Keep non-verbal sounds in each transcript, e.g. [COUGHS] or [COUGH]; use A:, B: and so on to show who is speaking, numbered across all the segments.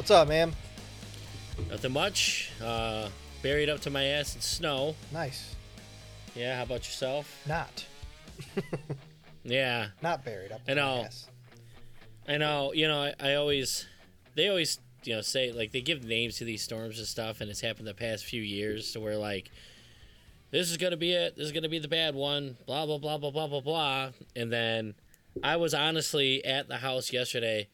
A: What's up, man?
B: Nothing much. Uh, buried up to my ass in snow.
A: Nice.
B: Yeah, how about yourself?
A: Not. [LAUGHS]
B: Yeah,
A: Not buried up.
B: I know.
A: my ass.
B: I know. You know, I, I always, they always, you know, say like they give names to these storms and stuff, and it's happened the past few years to where like, this is gonna be it. This is gonna be the bad one. Blah blah blah blah blah blah blah. And then, I was honestly at the house yesterday.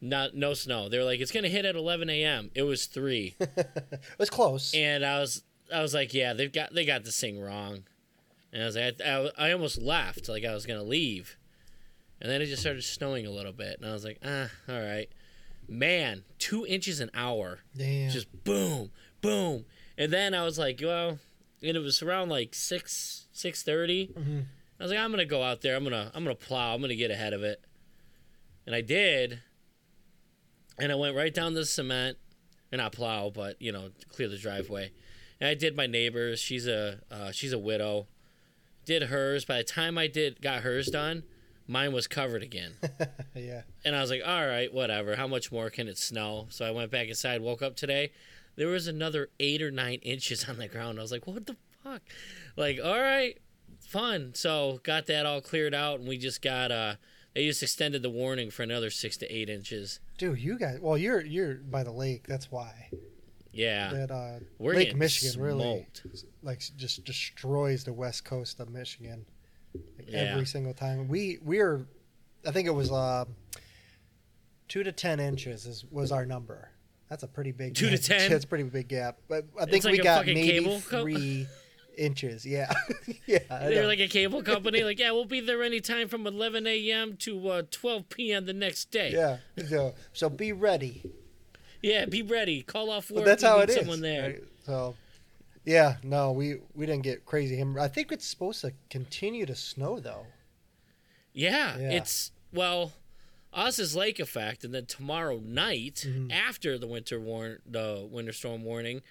B: Not no snow. They were like, it's gonna hit at 11 a.m. It was three. [LAUGHS]
A: It was close.
B: And I was, I was like, yeah, they've got, they got this thing wrong. And I was like, I, I, I almost left, like I was gonna leave, and then it just started snowing a little bit, and I was like, ah, all right, man, two inches an hour,
A: Damn.
B: just boom, boom, and then I was like, well, and it was around like six, six
A: Mhm.
B: I was like, I'm gonna go out there, I'm gonna, I'm gonna plow, I'm gonna get ahead of it, and I did, and I went right down the cement, and not plow, but you know, clear the driveway. And I did my neighbors. She's a uh, she's a widow. Did hers. By the time I did got hers done, mine was covered again. [LAUGHS]
A: yeah.
B: And I was like, all right, whatever. How much more can it snow? So I went back inside. Woke up today. There was another eight or nine inches on the ground. I was like, what the fuck? Like, all right, fun. So got that all cleared out, and we just got uh, they just extended the warning for another six to eight inches.
A: Dude, you guys. Well, you're you're by the lake. That's why.
B: Yeah,
A: That uh,
B: we're
A: Lake Michigan really like just destroys the west coast of Michigan like,
B: Yeah.
A: every single time. We we're, I think it was uh, two to ten inches is was our number. That's a pretty big.
B: Two to
A: gap.
B: 10?
A: That's a pretty big gap. But I think
B: like
A: we got maybe
B: cable
A: three [LAUGHS] inches. Yeah, [LAUGHS] yeah.
B: They're like a cable company. Like, yeah, we'll be there anytime from 11 a.m. to uh, 12 p.m. the next day.
A: yeah. So so be ready.
B: Yeah, be ready. Call off work.
A: But that's how it is.
B: Someone there.
A: right? So, yeah, no, we we didn't get crazy. Him, I think it's supposed to continue to snow though.
B: Yeah,
A: Yeah.
B: it's well, us is lake effect, and then tomorrow night
A: Mhm.
B: after the winter warn, the winter storm warning,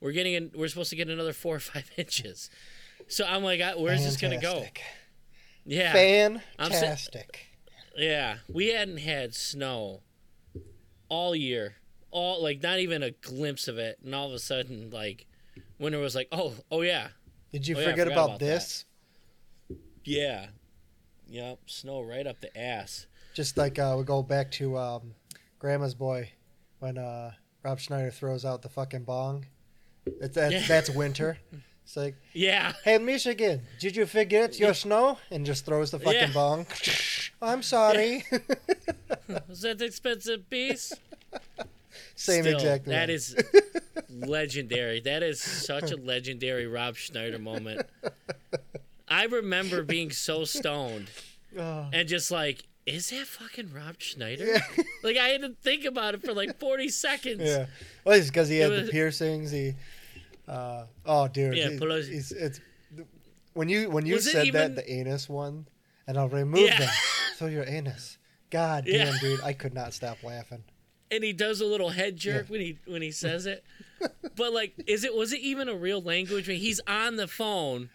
B: we're getting in, we're supposed to get another four or five [LAUGHS] inches. So I'm like, where's this gonna go?
A: Fantastic.
B: Yeah, sa-
A: Fantastic.
B: yeah. We hadn't had snow all year, all like not even a glimpse of it, and all of a sudden, like winter was like, oh, oh yeah,
A: Did you
B: Oh,
A: forget
B: forgot
A: about,
B: about that.
A: this?
B: yeah, yep, snow right up the ass.
A: Just like uh, we go back to um, Grandma's Boy when uh, Rob Schneider throws out the fucking bong. It's, that's,
B: Yeah.
A: that's winter. It's like,
B: Yeah,
A: hey, Michigan, did you forget your snow? And just throws the fucking
B: Yeah.
A: bong. [LAUGHS] I'm sorry. [LAUGHS]
B: was that the expensive piece?
A: Same
B: Still,
A: exact
B: That
A: one.
B: is [LAUGHS] legendary. That is such a legendary Rob Schneider moment. I remember being so stoned
A: Oh.
B: and just like, is that fucking Rob Schneider?
A: Yeah. [LAUGHS]
B: Like I had to think about it for like forty seconds.
A: Yeah. Well, it's because he had
B: was-
A: the piercings. He, uh, oh, dude.
B: Yeah,
A: he-
B: Pelosi-
A: he's, it's when you when you
B: Was
A: said
B: even-
A: that the anus one, and I'll remove
B: Yeah.
A: them. [LAUGHS] So your anus. God
B: Yeah.
A: damn, dude, I could not stop laughing.
B: And he does a little head jerk
A: Yeah.
B: when he when he says it. [LAUGHS] But like, is it was it even a real language? Mean, he's on the phone.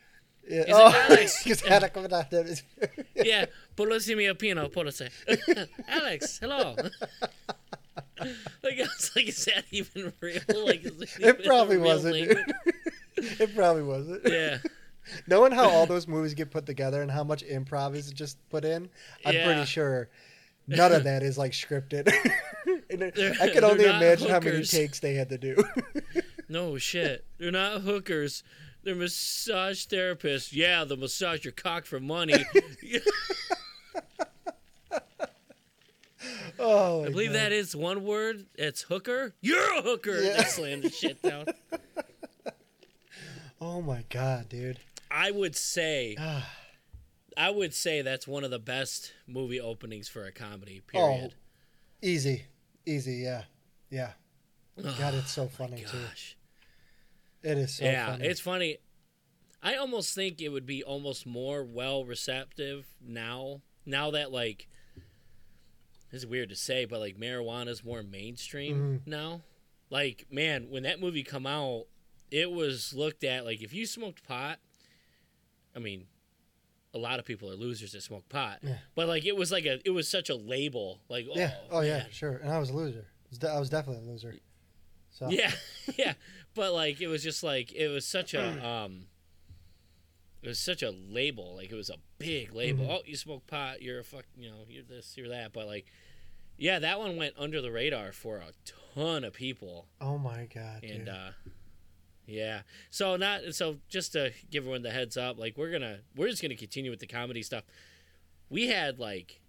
A: Yeah.
B: it
A: oh,
B: Alex?
A: he's had to come out there. [LAUGHS]
B: Yeah, Polisi mi opino. Alex, hello. [LAUGHS] like I was like, is that even real? [LAUGHS] Like, is it, even
A: It probably wasn't. it probably wasn't.
B: Yeah,
A: Knowing how all those movies get put together and how much improv is just put in, I'm
B: Yeah.
A: pretty sure none of that is like scripted. And I can only imagine how many takes they had to do.
B: no shit. They're not hookers. They're massage therapists. Yeah, they'll massage your cock for money. [LAUGHS]
A: oh,
B: I believe
A: God.
B: that is one word. It's hooker. You're a hooker.
A: Yeah.
B: They slam the shit down. [LAUGHS]
A: Oh my god, dude.
B: I would say, [SIGHS] I would say that's one of the best movie openings for a comedy.
A: Oh,
B: Period.
A: easy, easy, yeah, yeah. God, it's so
B: Oh
A: funny too. It is so
B: yeah,
A: funny.
B: it's funny. I almost think it would be almost more well receptive now. Now that like, this is weird to say, but like marijuana is more mainstream
A: Mm-hmm.
B: now. Like, man, when that movie come out, it was looked at like if you smoked pot. I mean, a lot of people are losers that smoke pot,
A: Yeah.
B: but like it was like a it was such a label. Like,
A: yeah. Oh, yeah, sure. And I was a loser. was de- I was definitely a loser. So
B: Yeah, [LAUGHS] yeah. But like it was just like it was such a [CLEARS THROAT] um it was such a label. Like it was a big label.
A: Mhm.
B: Oh, you smoke pot, you're a fuck you know, you're this, you're that. But like yeah, that one went under the radar for a ton of people.
A: Oh my god,
B: And
A: dude.
B: uh yeah. So not so just to give everyone the heads up, like we're gonna we're just gonna continue with the comedy stuff. We had like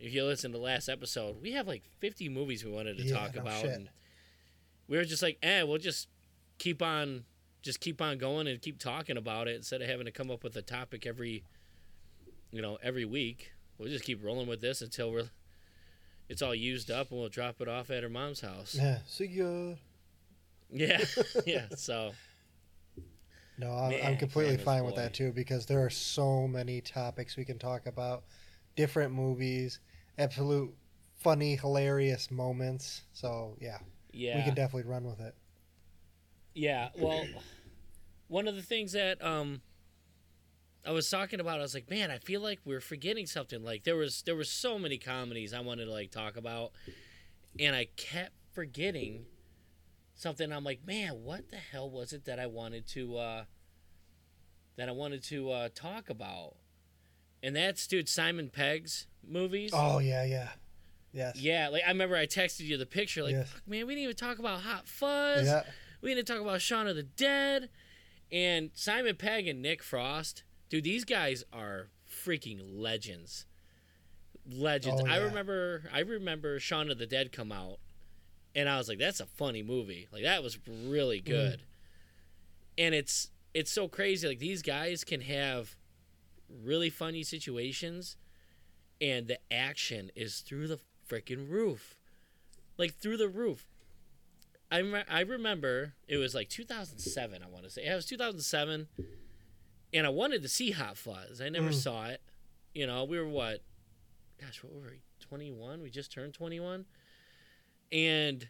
B: if you listen to the last episode, we have like fifty movies we wanted to
A: Yeah,
B: talk
A: no
B: about we were just like, eh, we'll just keep on just keep on going and keep talking about it instead of having to come up with a topic every you know, every week. We'll just keep rolling with this until we're it's all used up and we'll drop it off at her mom's house.
A: yeah, see ya.
B: Yeah. [LAUGHS] yeah. So
A: No, I'm, I'm completely fine with that too because there are so many topics we can talk about, different movies, absolute funny, hilarious moments. So yeah,
B: yeah.
A: we can definitely run with it.
B: Yeah, well, one of the things that um I was talking about, I was like, man, I feel like we're forgetting something. Like there was there were so many comedies I wanted to like talk about, and I kept forgetting something. I'm like, man, what the hell was it that I wanted to uh that I wanted to uh talk about? And that's dude Simon Pegg's movies.
A: Oh yeah, yeah, yes,
B: Yeah, like I remember I texted you the picture, like,
A: Yes.
B: Fuck, man, we didn't even talk about Hot Fuzz.
A: yeah.
B: We need to talk about Shaun of the Dead and Simon Pegg and Nick Frost. Dude, these guys are freaking legends. Legends.
A: Oh,
B: I remember I remember Shaun of the Dead come out and I was like, that's a funny movie. Like that was really
A: Mm.
B: good. And it's it's so crazy. Like these guys can have really funny situations and the action is through the freaking roof. Like through the roof. I, rem- I remember it was like 2007, I want to say. It was 2007. And I wanted to see Hot Fuzz. I never
A: Mm.
B: saw it. You know, we were what? Gosh, what were we? 21? We just turned 21. And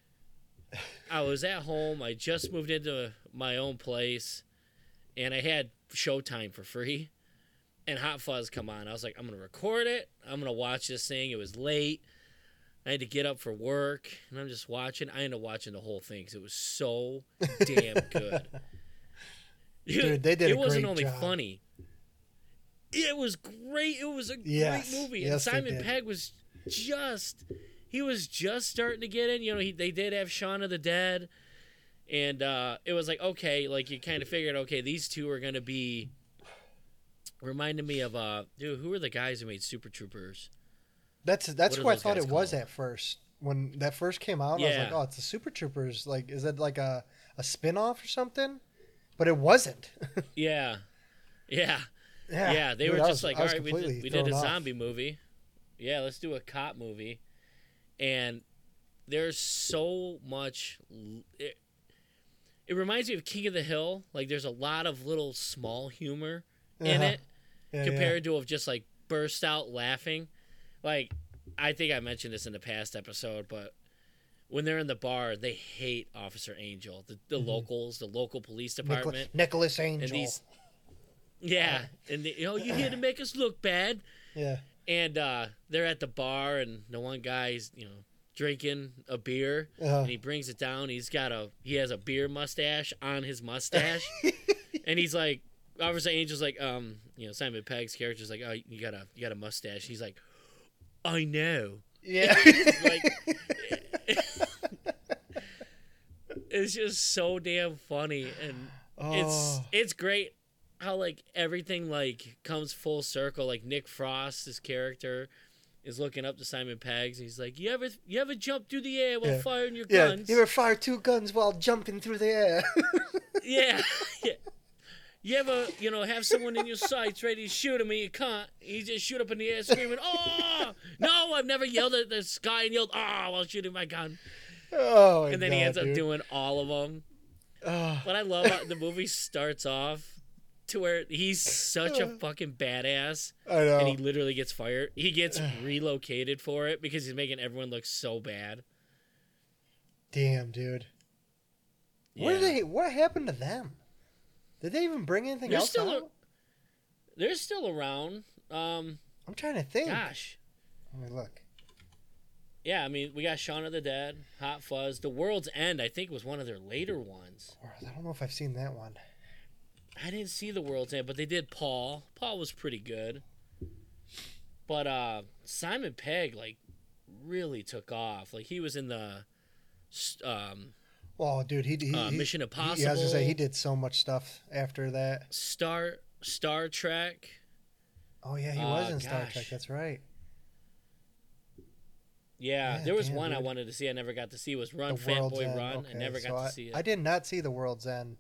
B: I was at home. I just moved into my own place. And I had Showtime for free. And Hot Fuzz come on. I was like, I'm going to record it. I'm going to watch this thing. It was late. I had to get up for work, and I'm just watching. I ended up watching the whole thing because it was so damn good. [LAUGHS]
A: Dude, they did
B: It wasn't only
A: job.
B: funny. It was great. It was a
A: Yes,
B: great movie.
A: yes,
B: and Simon. Pegg was just he was just starting to get in. You know, he, they did have Shaun of the Dead, and uh, it was like okay, like you kind of figured okay, these two are gonna be. Reminded me of uh, dude, who were the guys who made Super Troopers?
A: That's that's
B: What
A: I thought it was
B: called?
A: at first. When that first came out, yeah. I was like, "Oh, it's the Super Troopers." Like, is it like a a spin off or something? But it wasn't. [LAUGHS]
B: Yeah, yeah.
A: yeah,
B: yeah, they
A: dude,
B: were just
A: was-
B: like, all right, we did, we did a
A: off.
B: zombie movie. Yeah, let's do a cop movie. And there's so much. It, it reminds me of King of the Hill. Like, there's a lot of little small humor in
A: Uh-huh.
B: it
A: Yeah, yeah.
B: compared to of just like burst out laughing. Like, I think I mentioned this in the past episode, but when they're in the bar, they hate Officer Angel, the, the
A: Mhm.
B: locals, the local police department.
A: Nicholas Angel.
B: and these [LAUGHS] yeah and they, you know you here to make us look bad
A: yeah,
B: and uh they're at the bar and the one guy's you know drinking a beer
A: uh,
B: and he brings it down he's got a he has a beer mustache on his mustache [LAUGHS] and he's like Officer Angel's like um you know Simon Pegg's character's like oh you got a you got a mustache he's like I know
A: yeah. [LAUGHS]
B: like [LAUGHS] it's just so damn funny and it's
A: oh,
B: it's great how like everything like comes full circle. Like Nick Frost, his character, is looking up to Simon Peggs. He's like, "You ever you ever jump through the air while
A: Yeah.
B: firing your
A: yeah.
B: guns?
A: You ever fire two guns while jumping through the air? [LAUGHS]
B: yeah, yeah. You ever you know have someone in your sights ready to shoot him and you can't? You just shoot up in the air screaming, "Oh no!" I've never yelled at the sky and yelled, "Oh!" while shooting my gun.
A: oh, my
B: And then
A: God,
B: he ends up doing all of them.
A: Oh,
B: But I love how the movie starts off to where he's such a fucking badass.
A: I know.
B: and he literally gets fired. He gets relocated for it because he's making everyone look so bad.
A: Damn, dude. What did they? What happened to them? Did they even bring anything
B: They're
A: else
B: still
A: out?
B: a- They're still around. Um,
A: I'm trying to think.
B: gosh,
A: Let me look.
B: yeah, I mean, we got Shaun of the Dead, Hot Fuzz, The World's End. I think was one of their later ones.
A: I don't know if I've seen that one.
B: I didn't see The World's End, but they did Paul. Paul was pretty good. But uh Simon Pegg like really took off. Like he was in the um
A: Oh, dude, he, he,
B: Uh,
A: he
B: Mission
A: he- Yeah, I was gonna say he did so much stuff after that.
B: Star Star Trek.
A: Oh yeah, he
B: Oh,
A: was in Star. Trek. That's right.
B: Yeah,
A: Yeah,
B: there was
A: damn,
B: one I wanted to see. I never got to see. Was Run
A: End.
B: Run.
A: Okay,
B: I never got
A: so
B: to
A: I,
B: see it.
A: I did not see the World's End.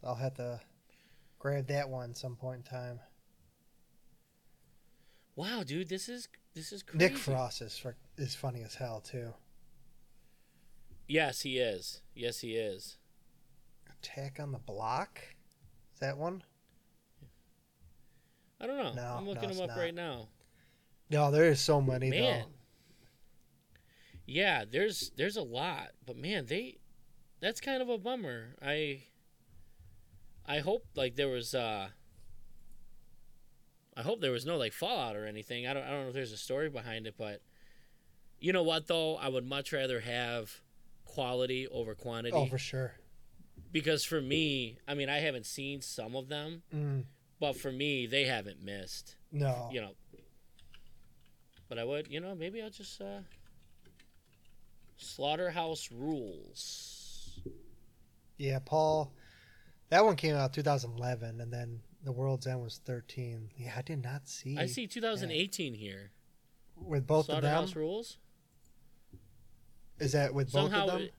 A: So I'll have to grab that one some point in time.
B: Wow, dude, this is this is crazy.
A: Nick Frost is is funny as hell too.
B: Yes, he is. Yes, he is.
A: Attack on the Block. Is that one?
B: I don't know.
A: No,
B: I'm looking
A: it's
B: him up
A: not.
B: right now.
A: No, there is so many
B: Man.
A: though.
B: Yeah, there's there's a lot, but man, they that's kind of a bummer. I I hope like there was uh I hope there was no like fallout or anything. I don't I don't know if there's a story behind it, but you know what though? I would much rather have quality over quantity
A: Oh, for sure.
B: because for me, I mean, I haven't seen some of them,
A: Mm,
B: but for me, they haven't missed.
A: no.
B: you know. But I would, you know, maybe I'll just uh Slaughterhouse Rulez.
A: Yeah, Paul. That one came out 2011, and then The World's End was 13. Yeah, I did not see.
B: I see 2018 here.
A: with both of them.
B: Slaughterhouse Rulez.
A: Is that with both
B: Somehow
A: of them?
B: it-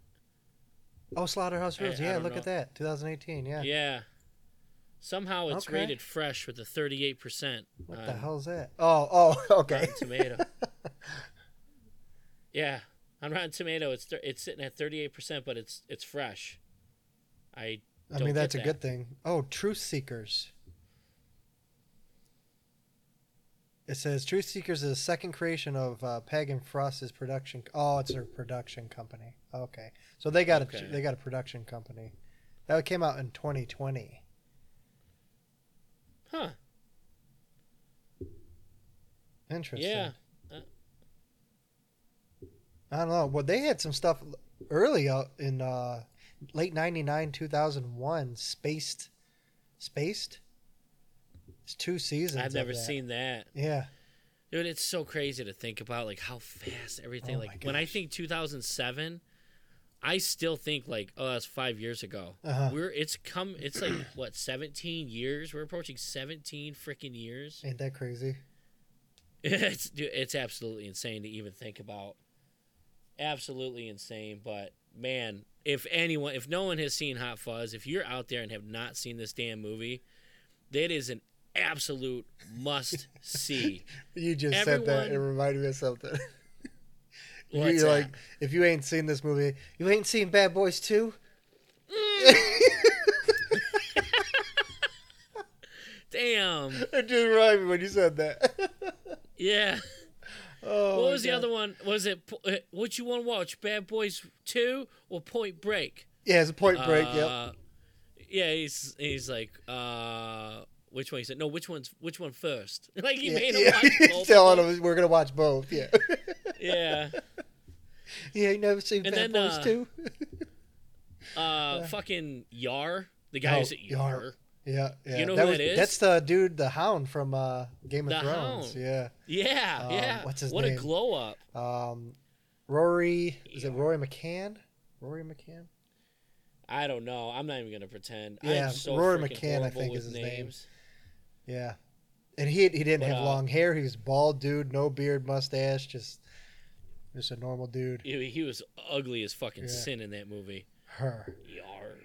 A: Oh, Slaughterhouse
B: Rulez.
A: Yeah, look
B: know.
A: at that. 2018. Yeah.
B: Yeah. Somehow it's
A: Okay.
B: rated fresh with a 38%.
A: What
B: on
A: the hell's that? Oh, oh, [LAUGHS] okay.
B: Rotten Tomato. [LAUGHS] yeah. On Rotten Tomato, it's thir- it's sitting at 38%, but it's it's fresh. I
A: I mean, that's a good thing. Oh, Truth Seekers. It says Truth Seekers is a second creation of uh, Pegg and Frost's production. Oh, it's their production company. Okay, so they got a
B: Okay.
A: they got a production company. That came out in 2020.
B: huh.
A: Interesting.
B: Yeah.
A: I don't know. Well, they had some stuff early out in uh, late '99, 2001. Spaced, spaced. It's two seasons.
B: I've never
A: that.
B: seen that.
A: Yeah.
B: Dude, it's so crazy to think about like how fast everything
A: Oh
B: like when I think 2007, I still think like oh that's 5 years ago.
A: Uh-huh.
B: We're it's come it's like [CLEARS THROAT] what 17 years? We're approaching 17 freaking years.
A: Ain't that crazy? [LAUGHS]
B: It's dude, it's absolutely insane to even think about. Absolutely insane, but man, if anyone if no one has seen Hot Fuzz, if you're out there and have not seen this damn movie, that is an absolute must see. [LAUGHS]
A: You just said that. It reminded me of something. [LAUGHS] You're
B: that?
A: like, if you ain't seen this movie, you ain't seen Bad Boys 2? [LAUGHS]
B: Damn.
A: It just reminded me when you said that.
B: Yeah.
A: oh,
B: what was the other one? Was it uh, what you want to watch? Bad Boys Two or Point Break?
A: Yeah, it's a point break. yep.
B: Uh, Yeah, he's he's like, uh, which one? He said, no, which one's which one first? [LAUGHS] Like he
A: Yeah,
B: made him
A: yeah.
B: watch [LAUGHS] both.
A: telling him we're gonna watch both. Yeah. [LAUGHS]
B: Yeah.
A: yeah, you never seen
B: And
A: Bad
B: then,
A: Boys
B: uh,
A: 2?
B: Uh, fucking Yar, the guy
A: Oh,
B: who's at
A: Yar.
B: Yar.
A: yeah, yeah.
B: You know
A: that
B: who
A: was,
B: that is?
A: That's the dude, the Hound from uh, Game of
B: The
A: Thrones.
B: Hound.
A: Yeah.
B: Yeah,
A: Um,
B: yeah.
A: what's his
B: what
A: name?
B: What a glow up.
A: Um, Rory, is it Rory McCann? Rory McCann?
B: I don't know. I'm not even gonna pretend.
A: Yeah,
B: I'm so
A: Rory McCann, I think is his name. Yeah. And he he didn't
B: But,
A: have
B: uh,
A: long hair. He was bald dude, no beard, mustache, just just a normal dude.
B: He, he was ugly as fucking
A: Yeah.
B: sin in that movie.
A: Her.
B: Yar.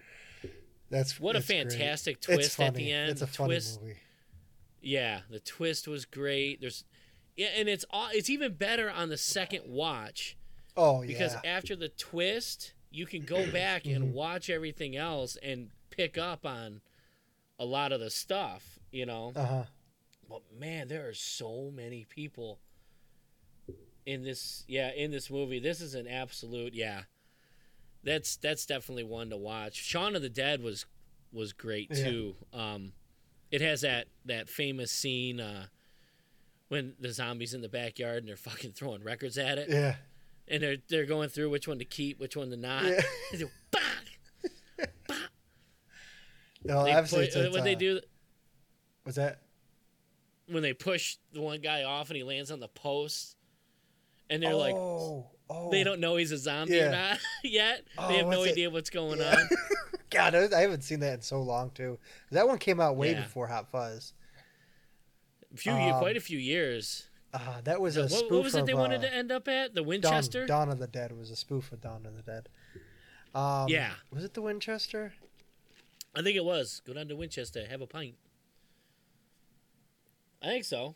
A: That's
B: What a
A: it's great.
B: fantastic twist at the end.
A: It's a funny
B: twist,
A: movie.
B: Yeah, the twist was great. There's, yeah, and it's aw- it's even better on the second watch
A: Oh yeah.
B: because after the twist, you can go [COUGHS] back and watch everything else and pick up on a lot of the stuff. You know,
A: uh huh.
B: but man, there are so many people in this. Yeah, in this movie, this is an absolute. Yeah, that's that's definitely one to watch. Shaun of the Dead was was great
A: Yeah.
B: too. Um, it has that that famous scene uh, when the zombies in the backyard and they're fucking throwing records at it,
A: Yeah.
B: and they're they're going through which one to keep, which one to not.
A: Yeah. [LAUGHS]
B: They do, "Bah!" [LAUGHS]
A: No,
B: They
A: obviously,
B: pu-
A: it's, it's,
B: what they do
A: Was that?
B: when they push the one guy off and he lands on the post, and they're like,
A: oh, oh.
B: they don't know he's a zombie
A: Yeah.
B: or not [LAUGHS] yet.
A: Oh,
B: they have no
A: it-
B: idea what's going
A: Yeah.
B: on. [LAUGHS]
A: God, I haven't seen that in so long too. That one came out way
B: Yeah.
A: before Hot Fuzz.
B: A few,
A: Um,
B: quite a few years.
A: Uh, that was a
B: What,
A: spoof
B: what was it
A: of,
B: they wanted
A: uh,
B: to end up at? The
A: Dawn,
B: Winchester.
A: Dawn of the Dead was a spoof of Dawn of the Dead. Um,
B: Yeah.
A: Was it the Winchester?
B: I think it was. Go down to Winchester, have a pint. I think so.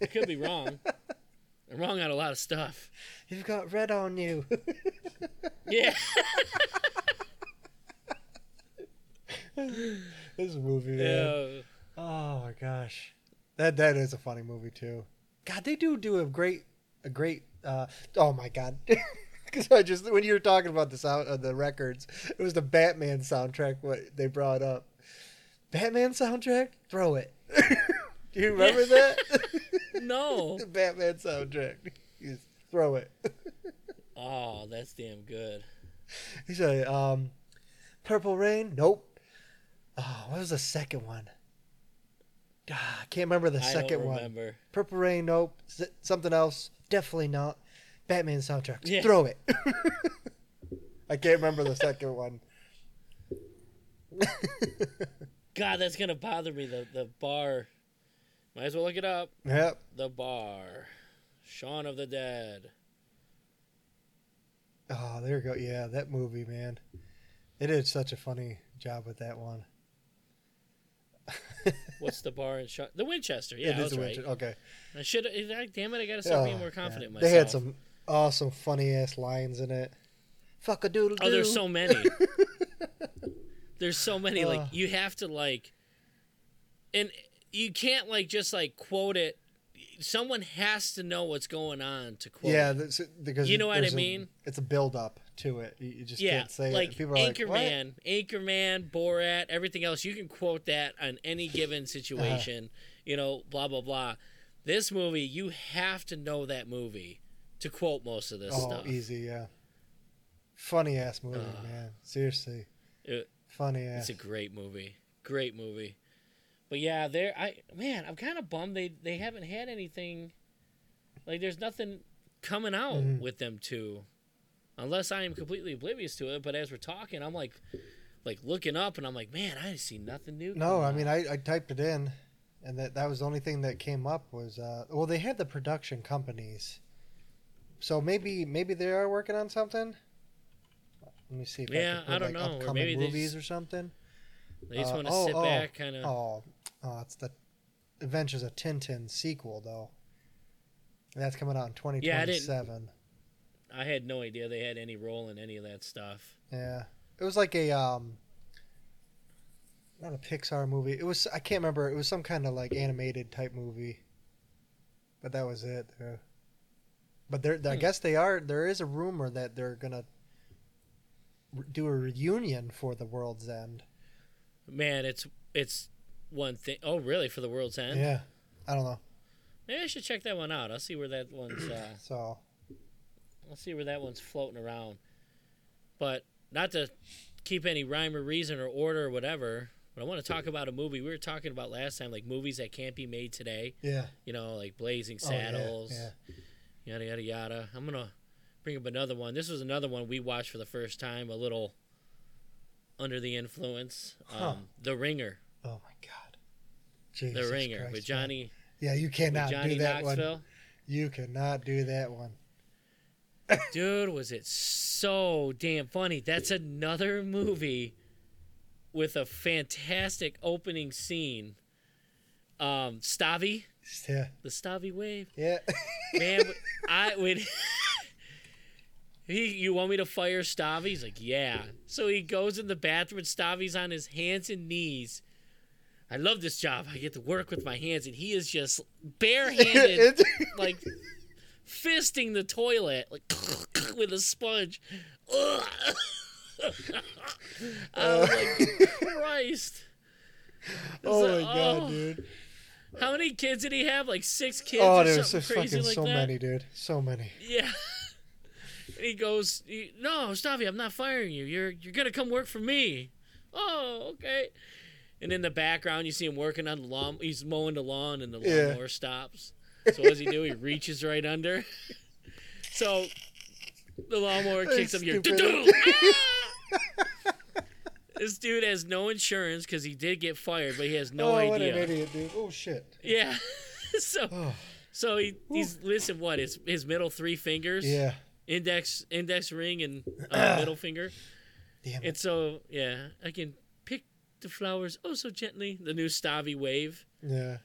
B: I could be wrong. [LAUGHS] I'm wrong on a lot of stuff.
A: You've got red on you. [LAUGHS]
B: Yeah. [LAUGHS]
A: this movie, man.
B: yeah.
A: Oh my gosh, that that is a funny movie too. God, they do do a great, a great. Uh, oh my god, because I just when you were talking about the sound uh, the records, it was the Batman soundtrack. What they brought up, Batman soundtrack. Throw it. Do you remember that? [LAUGHS]
B: No. [LAUGHS]
A: the Batman soundtrack. You throw it. [LAUGHS]
B: Oh, that's damn good.
A: He said, um, Purple Rain. Nope. Oh, what was the second one? Ah, I can't remember the
B: I
A: second
B: don't
A: one. Purple Rain, nope. S- something else, definitely not. Batman soundtrack.
B: Yeah.
A: Throw it. I can't remember the second one.
B: God, that's gonna bother me. The the bar. Might as well look it up.
A: yep.
B: The bar. Shaun of the Dead.
A: Oh, there you go. Yeah, that movie, man. It did such a funny job with that one. [LAUGHS]
B: What's the bar in Shaun? The Winchester.
A: It
B: Yeah, I
A: is
B: was
A: a
B: right.
A: Winch- Okay.
B: I should. Damn it! I gotta start being
A: Oh,
B: more
A: God.
B: confident in
A: They had some awesome, funny ass lines in it. Fuck a doodle.
B: Oh, there's so many. [LAUGHS] there's so many. Like
A: Uh.
B: you have to like, and you can't like just like quote it. Someone has to know what's going on to quote.
A: Yeah,
B: it.
A: because
B: You know what I
A: there's a-
B: mean?
A: it's a build up to it. You, just
B: yeah.
A: can't say
B: like
A: it. People are like?
B: Anchorman, Anchorman, Borat, everything else. You can quote that on any given situation. You know, blah blah blah. This movie, you have to know that movie to quote most of this
A: Oh,
B: stuff.
A: easy, yeah. Funny ass movie,
B: Uh,
A: man. Seriously,
B: It-
A: funny ass.
B: It's a great movie. Great movie. But yeah, there I man, I'm kind of bummed they they haven't had anything like there's nothing coming out
A: Mhm.
B: with them two. Unless I am completely oblivious to it, but as we're talking, I'm like like looking up and I'm like, man, I see nothing new.
A: No, I mean, I, I typed it in, and that that was the only thing that came up was uh, well, they had the production companies, so maybe maybe they are working on something. Let me see. If
B: Yeah,
A: I, can put,
B: I don't
A: like,
B: know, or maybe
A: movies
B: just-
A: or something.
B: they just
A: uh,
B: want to
A: oh,
B: sit
A: oh,
B: back kind of
A: Oh, oh, it's the Adventures of Tintin sequel though. That's coming out in twenty
B: Yeah, I
A: twenty
B: didn't-
A: seven.
B: I had no idea they had any role in any of that stuff.
A: Yeah, it was like a um, not a Pixar movie. It was I can't remember. It was some kind of like animated type movie, but that was it. uh, But there, I
B: Hmm.
A: guess they are. There is a rumor that they're gonna re- do a reunion for the World's End.
B: Man, it's it's one thing. Oh, really? For the world's end?
A: Yeah, I don't know.
B: Maybe I should check that one out. I'll see where that one's. Uh, [CLEARS THROAT]
A: So
B: I'll see where that one's floating around. But not to keep any rhyme or reason or order or whatever. But I want to talk about a movie we were talking about last time, like movies that can't be made today.
A: yeah,
B: You know, like Blazing Saddles.
A: Oh, yeah, yeah.
B: yada yada yada. I'm gonna bring up another one. This was another one we watched for the first time, a little under the influence. Um,
A: Huh.
B: The Ringer,
A: Oh my God. Jesus
B: The Ringer
A: Christ,
B: with
A: man.
B: Johnny
A: Yeah, you cannot do that
B: Knoxville.
A: one. You cannot do that one.
B: Dude, was it so damn funny? That's another movie with a fantastic opening scene. Um, Stavi,
A: Yeah,
B: the Stavi wave,
A: yeah.
B: man. [LAUGHS] I would. [LAUGHS] He, you want me to fire Stavi? He's like, yeah. So he goes in the bathroom and Stavi's on his hands and knees. I love this job. I get to work with my hands, and he is just [LAUGHS] barehanded [LAUGHS] like fisting the toilet like [LAUGHS] with a sponge. I was uh. like, Christ.
A: Oh my
B: like,
A: god,
B: oh.
A: dude.
B: How many kids did he have? Like six kids
A: oh,
B: or
A: there's
B: something
A: so
B: crazy
A: fucking
B: like
A: so
B: that.
A: many, dude. So many.
B: Yeah. And he goes, "No, Stavi, I'm not firing you. You're you're gonna come work for me." Oh, okay. And in the background, you see him working on the lawn. He's mowing the lawn, and the
A: Yeah.
B: lawnmower stops. So what does he do? He reaches right under. [LAUGHS] So the lawnmower kicks him. Here,
A: Stupid. [LAUGHS]
B: this dude has no insurance because he did get fired, but he has no
A: oh, what an idiot, dude. Oh shit.
B: Yeah. [LAUGHS] so
A: Oh,
B: so he, he's listen what his his middle three fingers
A: yeah.
B: index index ring and uh, middle finger
A: Damn it.
B: and so yeah i can the flowers oh so gently the new stavi wave
A: Yeah.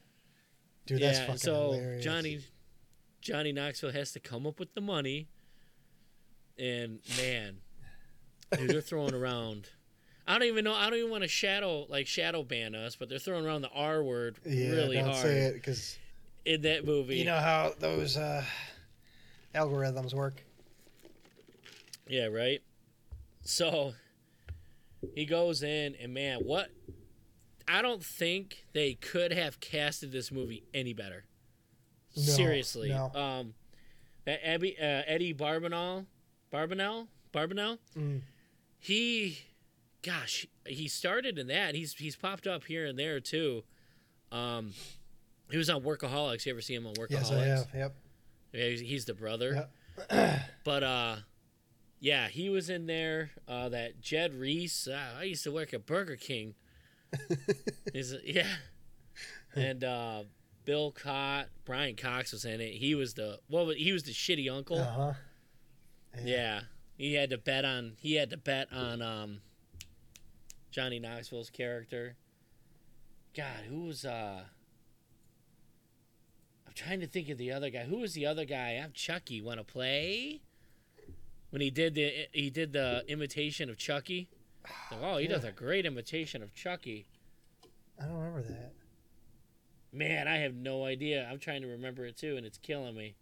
A: Dude, that's
B: yeah
A: fucking
B: so
A: hilarious.
B: johnny johnny knoxville has to come up with the money and man dude they're throwing around i don't even know i don't even want to shadow like shadow ban us but they're throwing around the r word
A: Yeah,
B: really
A: don't
B: hard
A: say it because
B: in that movie
A: you know how those uh, algorithms work.
B: Yeah, right. So he goes in, and man, what? I don't think they could have casted this movie any better.
A: No,
B: Seriously.
A: no.
B: Um, that Abby, uh, Eddie Barbanell, Barbanell, Barbanell.
A: Mm.
B: He, gosh, he started in that. He's he's popped up here and there too. Um, he was on Workaholics. You ever see him on Workaholics?
A: Yes, I have. Yep.
B: Yeah, he's, he's the brother.
A: Yep.
B: but uh yeah, he was in there. Uh that Jed Rees. Uh, I used to work at Burger King. [LAUGHS] Is yeah. And uh Bill Cott, Brian Cox was in it. He was the well, he was the shitty uncle.
A: Uh huh.
B: Yeah. He had to bet on he had to bet on um Johnny Knoxville's character. God, who was uh I'm trying to think of the other guy. Who was the other guy? I'm Chucky. Want to play? When he did the he did the imitation of Chucky. Oh, he does a great imitation of Chucky.
A: I don't remember that.
B: Man, I have no idea. I'm trying to remember it too, and it's killing me.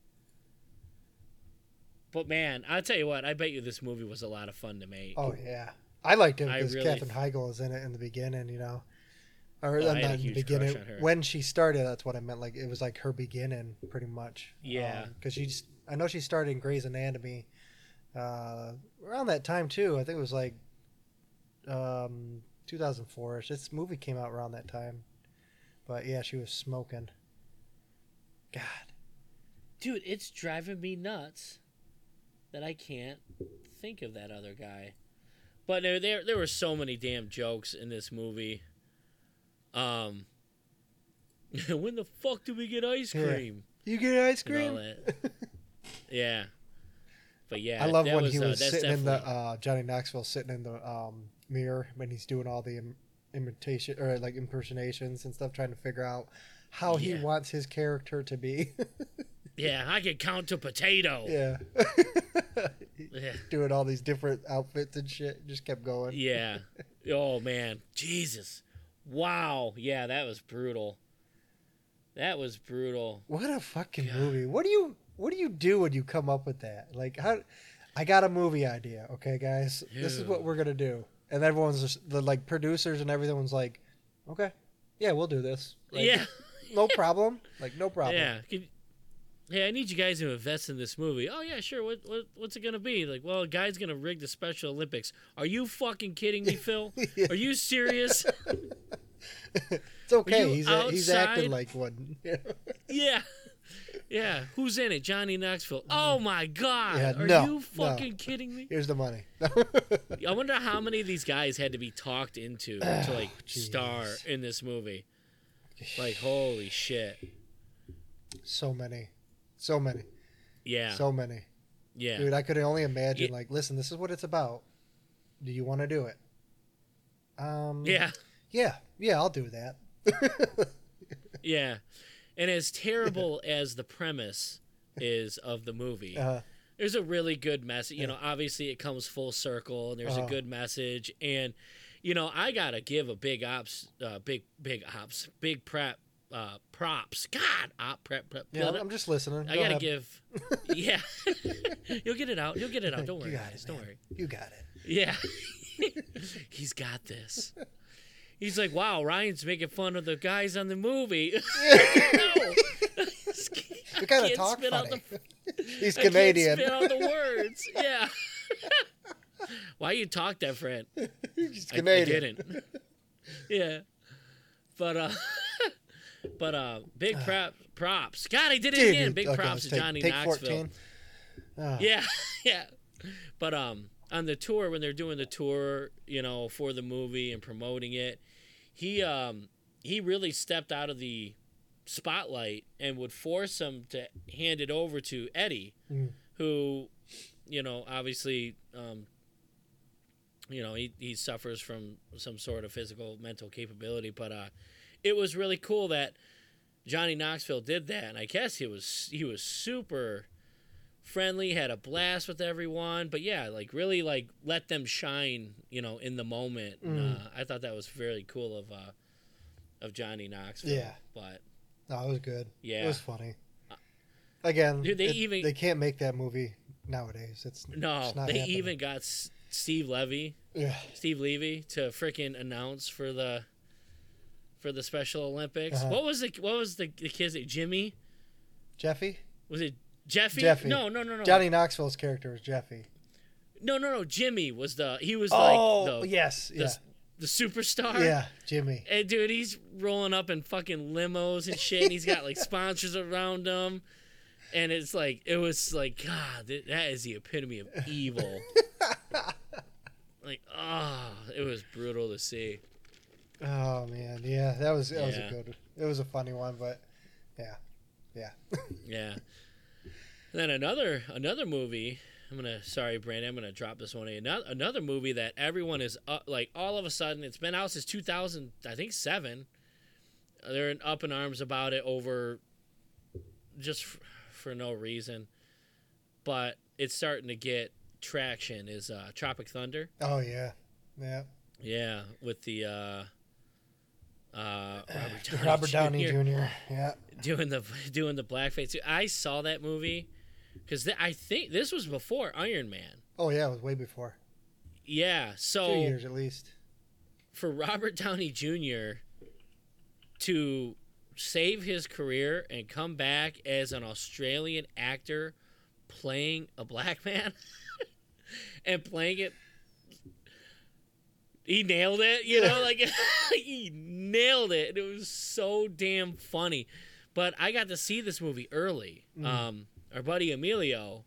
B: But man, I'll tell you what. I bet you this movie was a lot of fun to make.
A: Oh yeah, I liked it because
B: really-
A: Katherine Heigl was in it in the beginning. You know, or
B: Oh, I had a
A: not in the beginning
B: crush on her.
A: when she started. That's what I meant. Like it was like her beginning, pretty much.
B: Yeah.
A: Um, because she's. I know she started in Grey's Anatomy, uh, around that time too. I think it was like, um, 2004ish. This movie came out around that time, but yeah, she was smoking. God,
B: Dude, it's driving me nuts that I can't think of that other guy. But there, there, there were so many damn jokes in this movie. Um, [LAUGHS] when the fuck do we get ice
A: Yeah.
B: cream?
A: you get ice cream.
B: Yeah, but yeah,
A: I love
B: that
A: when
B: was,
A: he
B: uh,
A: was
B: that's
A: sitting in the uh, Johnny Knoxville sitting in the um, mirror when he's doing all the Im- imitation or like impersonations and stuff, trying to figure out how he wants his character to be. [LAUGHS]
B: yeah, I can count to potato.
A: yeah, [LAUGHS]
B: Yeah.
A: doing all these different outfits and shit. Just kept going.
B: Yeah. [LAUGHS] Oh man, Jesus. Wow. Yeah, that was brutal. That was brutal.
A: What a fucking
B: God.
A: movie! What do you What do you do when you come up with that? Like how? I got a movie idea. Okay, guys, this is what we're gonna do, and everyone's just, the like producers and everyone's like, okay, yeah, we'll do this. Like,
B: yeah. [LAUGHS]
A: no problem. Like no problem.
B: Yeah. Could, hey, I need you guys to invest in this movie. Oh yeah, sure. What, what what's it gonna be? Like, well, a guy's gonna rig the Special Olympics. Are you fucking kidding me, Phil? [LAUGHS]
A: Yeah.
B: Are you serious? [LAUGHS]
A: It's okay. He's he's acting like one.
B: yeah. Yeah. Who's in it? Johnny Knoxville. Oh my God.
A: Yeah,
B: Are
A: no,
B: you
A: no.
B: fucking kidding me?
A: Here's the money. [LAUGHS]
B: I wonder how many of these guys had to be talked into to like star in this movie. Like holy shit.
A: so many, so many,
B: Yeah.
A: so many.
B: yeah.
A: Dude, I could only imagine.
B: Yeah.
A: Like, listen, this is what it's about. Do you want to do it? Um.
B: yeah.
A: Yeah. Yeah. I'll do that. [LAUGHS]
B: Yeah. And as [LAUGHS] terrible as the premise is of the movie,
A: Uh,
B: there's a really good message. You know, obviously it comes full circle and there's
A: Uh-huh.
B: a good message. And, you know, I got to give a big ops, uh, big, big ops, big prep, uh, props. God, op prep, prep.
A: yeah. I'm just listening.
B: I gotta
A: ahead.
B: give, [LAUGHS] yeah. [LAUGHS] You'll get it out. You'll get it out. Don't worry.
A: You got it,
B: guys. Don't
A: man.
B: worry.
A: You got it.
B: Yeah. He's got this. He's like, "Wow, Ryan's making fun of the guys on the movie." no,
A: We kind of talk funny. [LAUGHS] He's Canadian.
B: spit out the words. [LAUGHS] Yeah. [LAUGHS] Why you talk that, friend?
A: He's
B: I-
A: Canadian.
B: I, didn't. yeah, but uh, but uh, big prop props. God, I did it
A: Dude,
B: again. Big
A: okay,
B: props to
A: take-
B: Johnny
A: take
B: Knoxville.
A: 14. Ah.
B: Yeah, yeah. But um, on the tour when they're doing the tour, you know, for the movie and promoting it, he um he really stepped out of the spotlight and would force him to hand it over to Eddie,
A: Mm.
B: who, you know, obviously um. You know, he, he suffers from some sort of physical mental capability, but uh, it was really cool that Johnny Knoxville did that, and I guess he was he was super friendly, had a blast with everyone, but yeah, like really like let them shine, you know, in the moment. And,
A: Mm.
B: uh, I thought that was very cool of uh, of Johnny Knoxville.
A: Yeah.
B: but
A: No, it was good.
B: yeah,
A: It was funny. Again,
B: Dude, they
A: it-
B: even-
A: they can't make that movie nowadays. It's
B: no,
A: it's
B: they
A: happening.
B: even got S- Steve Levy,
A: yeah.
B: Steve Levy, to freaking announce for the for the Special Olympics.
A: Uh-huh.
B: What was the what was the, the kid's name? Jimmy?
A: Jeffy.
B: Was it Jeffy?
A: Jeffy.
B: No, no, no, no.
A: Johnny Knoxville's character was Jeffy.
B: No, no, no. Jimmy was the he was
A: oh
B: like the
A: yes,
B: the,
A: yeah,
B: the superstar.
A: yeah, Jimmy.
B: And dude, he's rolling up in fucking limos and shit. And he's got like [LAUGHS] sponsors around him, and it's like it was like God, th- that is the epitome of evil. [LAUGHS] like, ah, it was brutal to see.
A: Oh man, yeah, that was that was a good. It was a funny one, but yeah, yeah. [LAUGHS]
B: Yeah. Then another another movie. I'm gonna sorry, Brandon. I'm gonna drop this one. in. Another another movie that everyone is up, like all of a sudden. It's been out since 2000, I think seven. They're in, up in arms about it over just f- for no reason, but it's starting to get traction. Is uh, Tropic Thunder?
A: Oh yeah, yeah.
B: Yeah, with the uh, uh, [SIGHS] Robert Downey,
A: Robert Downey
B: Jr.
A: Jr. Yeah. [LAUGHS]
B: doing the doing the blackface. I saw that movie because th- I think this was before Iron Man.
A: Oh yeah, it was way before.
B: Yeah, so Two
A: years at least.
B: for Robert Downey Jr. to save his career and come back as an Australian actor playing a black man [LAUGHS] and playing it he nailed it, you know, like [LAUGHS] he nailed it. And it was so damn funny. But I got to see this movie early.
A: Mm.
B: Um, our buddy Emilio,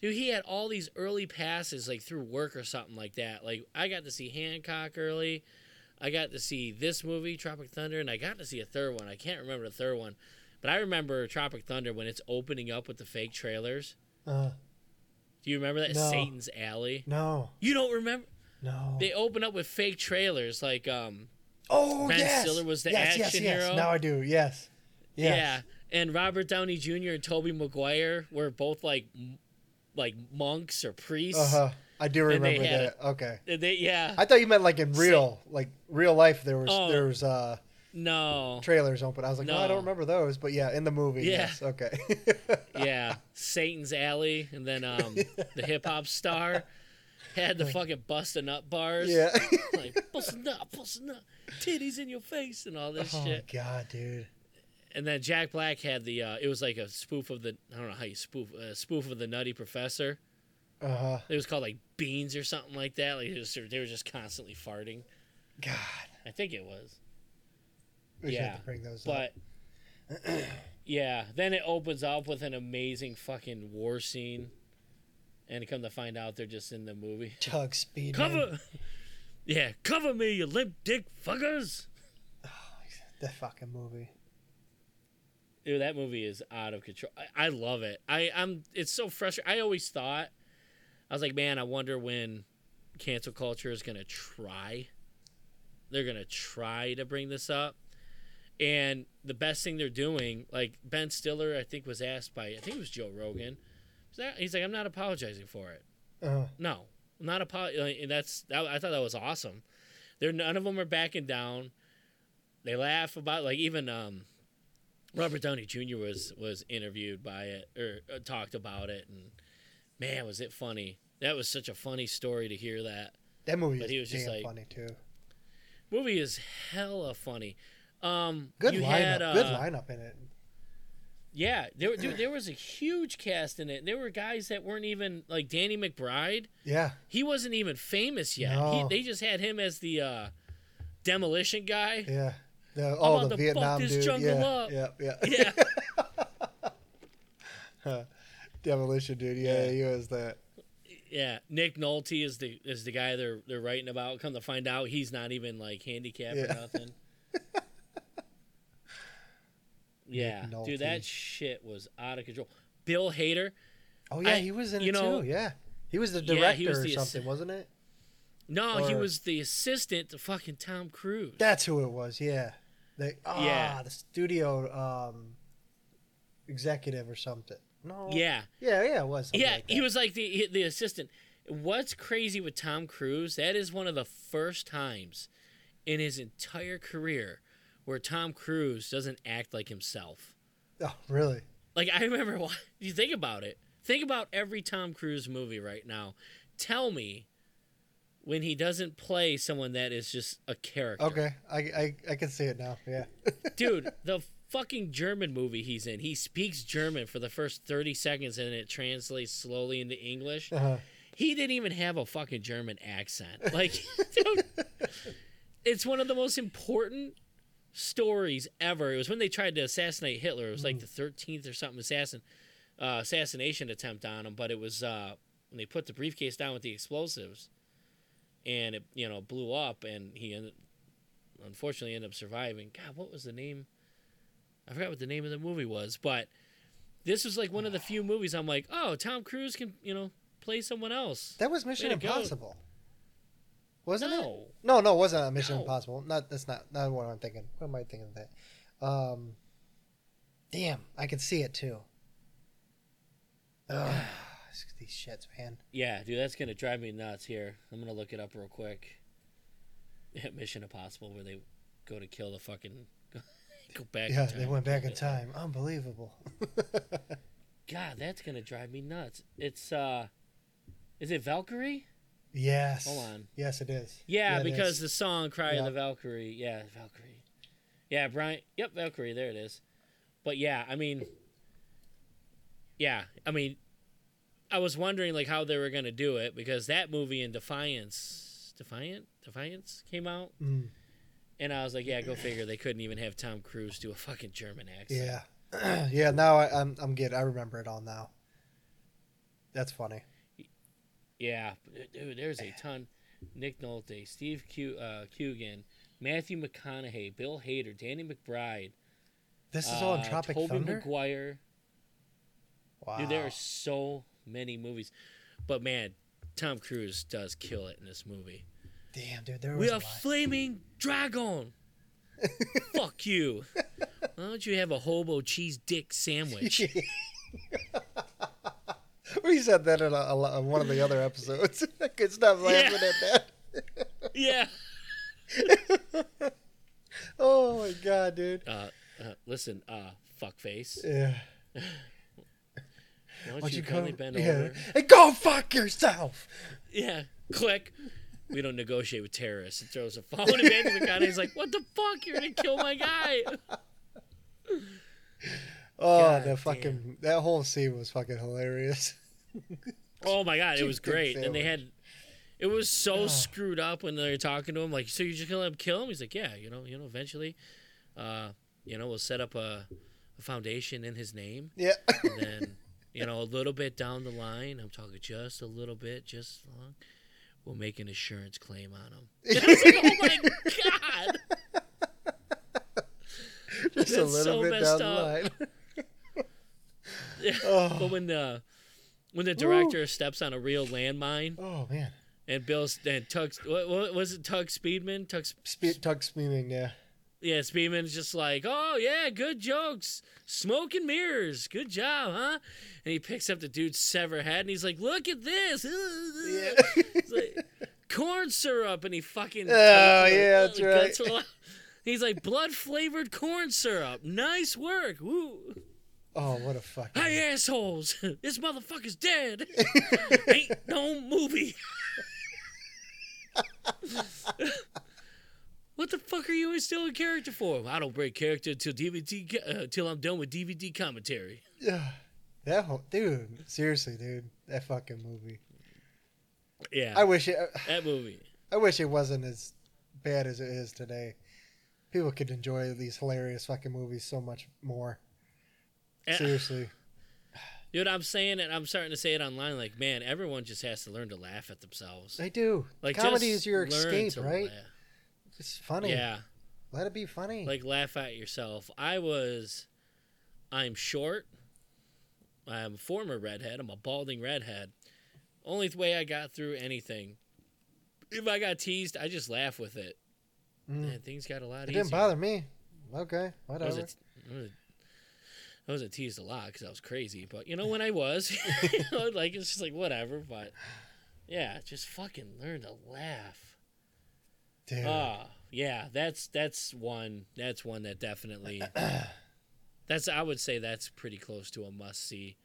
B: dude, he had all these early passes like through work or something like that. Like I got to see Hancock early. I got to see this movie, Tropic Thunder, and I got to see a third one. I can't remember the third one, but I remember Tropic Thunder when it's opening up with the fake trailers.
A: Uh,
B: Do you remember that
A: No.
B: Satan's Alley?
A: no,
B: You don't remember?
A: no.
B: They open up with fake trailers, like um,
A: oh
B: Ben
A: yes.
B: Stiller was the
A: yes, yes, yes.
B: hero.
A: Now I do. Yes. Yes.
B: yeah, and Robert Downey Jr. and Tobey Maguire were both like, like monks or priests.
A: Uh huh. I do remember that. Okay.
B: They, yeah,
A: I thought you meant like in real, like real life. There was
B: Oh.
A: there was uh
B: no,
A: trailers open. I was like, no, I don't remember those. But yeah, in the movie.
B: Yeah.
A: Yes. Okay. [LAUGHS]
B: yeah, Satan's Alley, and then um, the hip hop star had the fucking busting up bars.
A: yeah.
B: like busting up, busting up, titties in your face, and all this shit.
A: oh
B: shit.
A: my god, dude.
B: And then Jack Black had the. Uh, it was like a spoof of the. I don't know how you spoof a spoof of the Nutty Professor.
A: Uh huh.
B: It was called like Beans or something like that. Like was, they were just constantly farting.
A: God.
B: I think it was.
A: We
B: Yeah,
A: bring those up.
B: But [CLEARS THROAT] yeah, then it opens up with an amazing fucking war scene, and come to find out they're just in the movie.
A: Tug speed.
B: Cover, [LAUGHS] yeah, cover me, you limp dick fuckers. [SIGHS]
A: That fucking movie.
B: Dude, that movie is out of control. I, I love it. I, I'm. It's so frustrating. I always thought, I was like, man, I wonder when cancel culture is gonna try. They're gonna try to bring this up, and the best thing they're doing, like Ben Stiller, I think was asked by, I think it was Joe Rogan. He's like- He's like, I'm not apologizing for it.
A: Uh,
B: No, I'm not apologizing. And that's that, I thought that was awesome. They're none of them are backing down. They laugh about like even um, Robert Downey Jr. was was interviewed by it or uh, talked about it, and man, was it funny. That was such a funny story to hear that.
A: that movie
B: But
A: is
B: he was just like-
A: funny too.
B: movie is hella funny. Um,
A: Good
B: you
A: lineup.
B: had,
A: Good
B: uh,
A: lineup in it.
B: Yeah, there, dude, there was a huge cast in it. There were guys that weren't even like Danny McBride.
A: Yeah.
B: He wasn't even famous yet.
A: No.
B: He, they just had him as the uh, demolition guy.
A: Yeah. The, oh,
B: about
A: the
B: to
A: Vietnam
B: fuck
A: dude. yeah,
B: up.
A: yeah, yeah,
B: Yeah, [LAUGHS]
A: Demolition dude. Yeah,
B: Yeah.
A: he was that.
B: yeah. Nick Nolte is the is the guy they're they're writing about. Come to find out, he's not even like handicapped
A: Yeah.
B: or nothing. [LAUGHS] yeah, dude, that shit was out of control. Bill Hader.
A: Oh yeah,
B: I-
A: he was in
B: you
A: it
B: know-
A: too. Yeah, he was the
B: Yeah,
A: director
B: he was
A: or
B: the
A: something,
B: assi-
A: wasn't it?
B: No, he was the assistant to fucking Tom Cruise.
A: That's who it was. Yeah. The, ah,
B: Yeah.
A: the studio um, executive or something. No.
B: yeah,
A: Yeah, yeah, it was.
B: yeah,
A: like
B: he was like the the assistant. What's crazy with Tom Cruise? That is one of the first times in his entire career where Tom Cruise doesn't act like himself.
A: Oh, really?
B: Like I remember, [LAUGHS] you think about it. Think about every Tom Cruise movie right now. Tell me when he doesn't play someone that is just a character.
A: Okay, I, I, I can see it now. Yeah. [LAUGHS]
B: Dude, the fucking German movie he's in, he speaks German for the first 30 seconds and it translates slowly into English.
A: Uh-huh.
B: He didn't even have a fucking German accent. [LAUGHS] Like, dude, it's one of the most important stories ever. It was when they tried to assassinate Hitler. It was like the 13th or something assassin uh, assassination attempt on him, but it was uh, when they put the briefcase down with the explosives and it, you know, blew up and he ended, unfortunately ended up surviving. God, what was the name? I forgot what the name of the movie was, but this was like one of the few movies I'm like, oh, Tom Cruise can, you know, play someone else.
A: That was Mission
B: go.
A: Impossible. Wasn't it?
B: no.
A: No, no, it wasn't a Mission
B: No.
A: Impossible. Not that's not not what I'm thinking. What am I thinking of that? Um, damn, I can see it too. Ugh, these shits, man.
B: Yeah, dude, that's gonna drive me nuts. Here, I'm gonna look it up real quick. [LAUGHS] Mission Impossible, where they go to kill the fucking [LAUGHS] go back.
A: Yeah, they went back in time. Unbelievable. [LAUGHS]
B: God, that's gonna drive me nuts. It's uh, is it Valkyrie?
A: yes.
B: Hold on.
A: Yes, it is.
B: Yeah,
A: it
B: because
A: is.
B: the song "Cry
A: Yeah.
B: of the Valkyrie." Yeah, Valkyrie. Yeah, Brian. Yep, Valkyrie. There it is. But yeah, I mean, yeah, I mean, I was wondering like how they were gonna do it because that movie in Defiance, Defiant, Defiance came out,
A: Mm,
B: and I was like, yeah, go figure. They couldn't even have Tom Cruise do a fucking German accent.
A: yeah, [CLEARS THROAT] yeah. Now I, I'm I'm good. I remember it all now. That's funny.
B: Yeah, dude, there's a ton. Nick Nolte, Steve Q, uh, Coogan, Matthew McConaughey, Bill Hader, Danny McBride.
A: This is all in
B: uh,
A: Tropic
B: Tobey
A: Thunder.
B: Maguire.
A: Wow.
B: Dude, there are so many movies, but man, Tom Cruise does kill it in this movie.
A: Damn, dude. There was
B: We
A: a
B: are flaming dragon. [LAUGHS] Fuck you. Why don't you have a hobo cheese dick sandwich? [LAUGHS]
A: we said that in a, a, on one of the other episodes. [LAUGHS] I could stop laughing
B: Yeah.
A: at that.
B: yeah.
A: Oh my god, dude.
B: Uh, uh, listen, uh, fuckface.
A: Yeah.
B: Why don't you,
A: you
B: kindly
A: come?
B: bend
A: Yeah.
B: over?
A: Hey, go fuck yourself.
B: Yeah. Click. We don't negotiate with terrorists. It throws a phone at and he's like, what the fuck? You're gonna kill my guy. [LAUGHS]
A: Oh,
B: God
A: the fucking that whole scene was fucking hilarious. [LAUGHS]
B: Oh my god, it was great. And they had it was so
A: Ah.
B: screwed up when they were talking to him, like, so you're just gonna let him kill him? He's like, Yeah, you know, you know, eventually, uh, you know, we'll set up a, a foundation in his name.
A: Yeah.
B: And then, [LAUGHS] you know, a little bit down the line, I'm talking just a little bit, just long, we'll make an insurance claim on him. And I was like, Oh my god.
A: Just a little
B: so
A: bit down the line.
B: Yeah. [LAUGHS]
A: Oh.
B: But when the when the director steps on a real landmine
A: Oh man.
B: and Bill's and Tug's what, what was it Tug Speedman? Tug
A: Spe- Tug Speeming, yeah.
B: Yeah, Speedman's just like, oh yeah, good jokes, smoke and mirrors, good job, huh? And he picks up the dude's severed head and he's like, look at this, [LAUGHS]
A: Yeah.
B: Like, corn syrup, and he fucking
A: Oh, yeah, that's right.
B: guts roll out. He's like blood flavored corn syrup, nice work, woo.
A: oh, what a fucking.
B: Hey [LAUGHS] assholes, [LAUGHS] this motherfucker's dead. Ain't no movie. What the fuck are you still in character for? I don't break character until DVD uh, till I'm done with DVD commentary.
A: Yeah. That whole dude, seriously, dude, that fucking movie.
B: Yeah,
A: I wish it.
B: that movie.
A: I wish it wasn't as bad as it is today. People could enjoy these hilarious fucking movies so much more.
B: Eh,
A: Seriously.
B: Dude, I'm saying it. I'm starting to say it online. Like, man, everyone just has to learn to laugh at themselves.
A: They do.
B: Like,
A: Comedy is your escape, right?
B: laugh.
A: It's funny.
B: Yeah,
A: Let it be funny.
B: like laugh at yourself. I was, I'm short. I'm a former redhead. I'm a balding redhead. Only way I got through anything. If I got teased, I just laugh with it.
A: Mm.
B: Man, things got a lot
A: It
B: easier.
A: didn't bother me. Okay,
B: I
A: whatever.
B: I was, I wasn't teased a lot because I was crazy, but you know when I was, [LAUGHS] you know, like it's just like whatever. But yeah, just fucking learn to laugh.
A: Dude.
B: Ah, yeah, that's that's one. That's one that definitely. [CLEARS THROAT] that's I would say that's pretty close to a must see.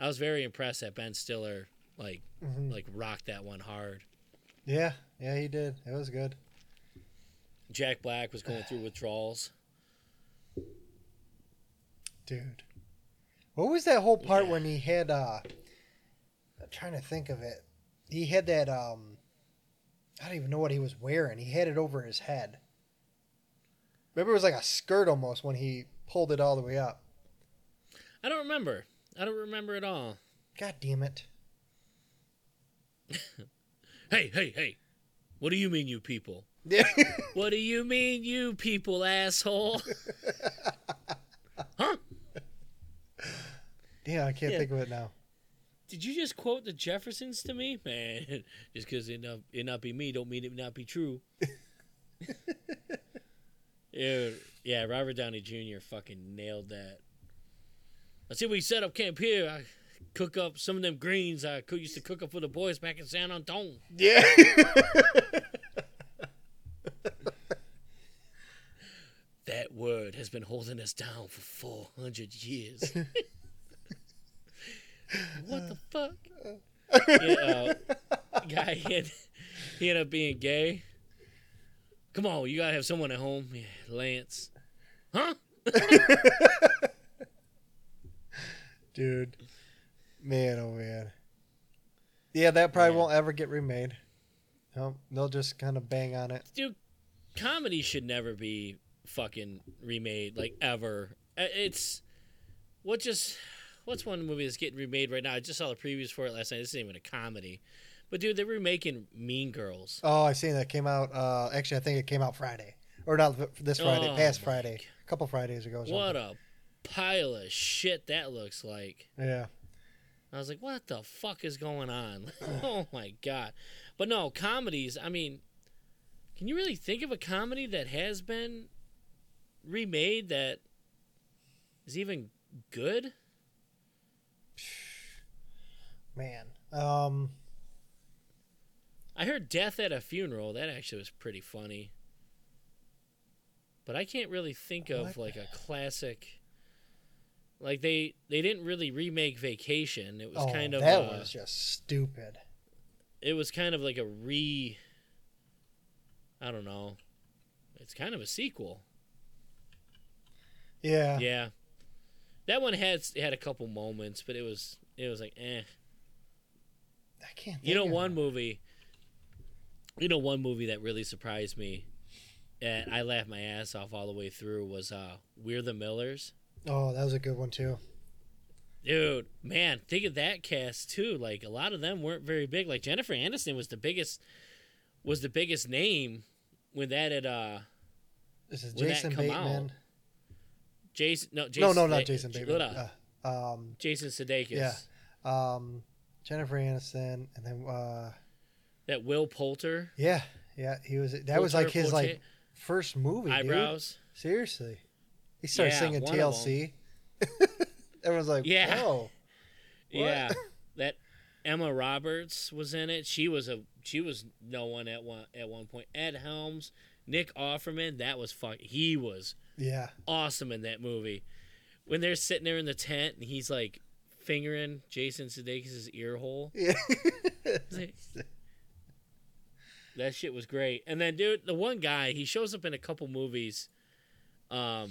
B: I was very impressed that Ben Stiller like
A: Mhm.
B: like rocked that one hard.
A: Yeah, yeah, he did. It was good.
B: Jack Black was going through withdrawals.
A: Dude. What was that whole part
B: Yeah.
A: when he had uh I'm trying to think of it. He had that um I don't even know what he was wearing. He had it over his head. Remember it was like a skirt almost when he pulled it all the way up.
B: I don't remember. I don't remember at all.
A: God damn it. [LAUGHS]
B: Hey, hey, hey! What do you mean, you people? [LAUGHS] What do you mean, you people, asshole? [LAUGHS] huh?
A: yeah, I can't
B: Yeah.
A: think of it now.
B: Did you just quote the Jeffersons to me, [LAUGHS] man? Just because it not it not be me, don't mean it not be true. [LAUGHS] yeah, yeah. Robert Downey Jr. fucking nailed that. I see we set up camp here. I cook up some of them greens I used to cook up for the boys back in San Antonio.
A: Yeah. [LAUGHS]
B: That word has been holding us down for four hundred years. What the fuck? Yeah, uh, guy he, had, he ended up being gay. Come on, you gotta have someone at home. Yeah, Lance. Huh? [LAUGHS]
A: Dude. Man, oh man. Yeah, that probably
B: Yeah.
A: won't ever get remade. No, they'll just kind of bang on it.
B: Dude, comedy should never be fucking remade, like ever. Uh, It's what just what's one movie that's getting remade right now? I just saw the previews for it last night. This isn't even a comedy, but dude, they're remaking Mean Girls.
A: Oh, I seen that came out. Uh, actually, I think it came out Friday, or not this Friday,
B: Oh,
A: past Friday, a couple Fridays ago.
B: What a pile of shit that looks like.
A: Yeah.
B: I was like, what the fuck is going on? [LAUGHS] oh my god. But no, comedies, I mean, can you really think of a comedy that has been remade that is even good?
A: Man. Um.
B: I heard Death at a Funeral. That actually was pretty funny. But I can't really think of
A: What?
B: like a classic. Like they they didn't really remake Vacation. It was
A: oh,
B: kind of
A: that
B: uh,
A: was just stupid.
B: it was kind of like a re I don't know. It's kind of a sequel.
A: Yeah.
B: Yeah. That one had had a couple moments, but it was it was like eh.
A: I can't.
B: You know one
A: it.
B: movie You know one movie that really surprised me and I laughed my ass off all the way through was uh We're the Millers.
A: Oh, that was a good one too.
B: Dude, man, think of that cast too. Like a lot of them weren't very big. Like Jennifer Aniston was the biggest was the biggest name when that had uh
A: This is Jason Bateman.
B: Jason no Jason
A: no, no, not Jason Bateman.
B: Uh,
A: um,
B: Jason Sudeikis.
A: Yeah. um, Jennifer Aniston, and then uh,
B: That Will Poulter.
A: yeah, yeah, he was. That was like his
B: Poulter-
A: like first movie. Dude.
B: eyebrows.
A: Seriously, he started
B: Yeah,
A: singing TLC. Everyone's [LAUGHS] like,
B: Yeah.
A: "Whoa, [LAUGHS]
B: Yeah. [LAUGHS] that Emma Roberts was in it. She was a she was no one at one at one point. Ed Helms, Nick Offerman, that was fuck he was
A: yeah,
B: awesome in that movie. When they're sitting there in the tent and he's like fingering Jason Sudeikis' ear hole.
A: yeah."
B: Like, That shit was great. And then, dude, the one guy he shows up in a couple movies. Um,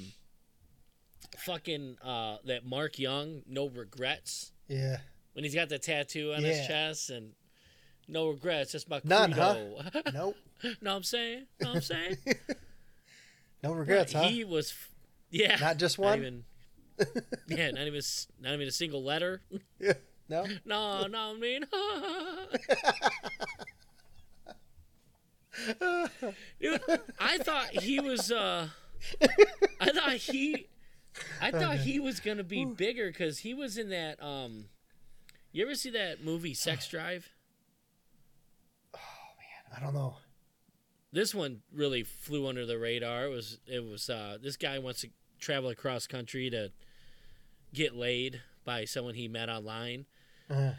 B: fucking uh, that Mark Young, No Regrets,
A: Yeah.
B: when he's got the tattoo on
A: Yeah.
B: his chest and no regrets. That's my
A: None, huh?
B: credo. [LAUGHS]
A: Nope. [LAUGHS]
B: what I'm saying? What I'm saying? [LAUGHS]
A: No regrets, huh?
B: He was, yeah,
A: Not just
B: not
A: one.
B: even, [LAUGHS] yeah, not even, not even a single letter.
A: Yeah. No. [LAUGHS]
B: No, no, I mean, [LAUGHS] dude, I thought he was. uh I thought he, I thought he was gonna be bigger because he was in that. um You ever see that movie [SIGHS] Sex Drive?
A: Oh man, I don't know.
B: This one really flew under the radar. It was it was uh this guy wants to travel across country to get laid by someone he met online.
A: Uh,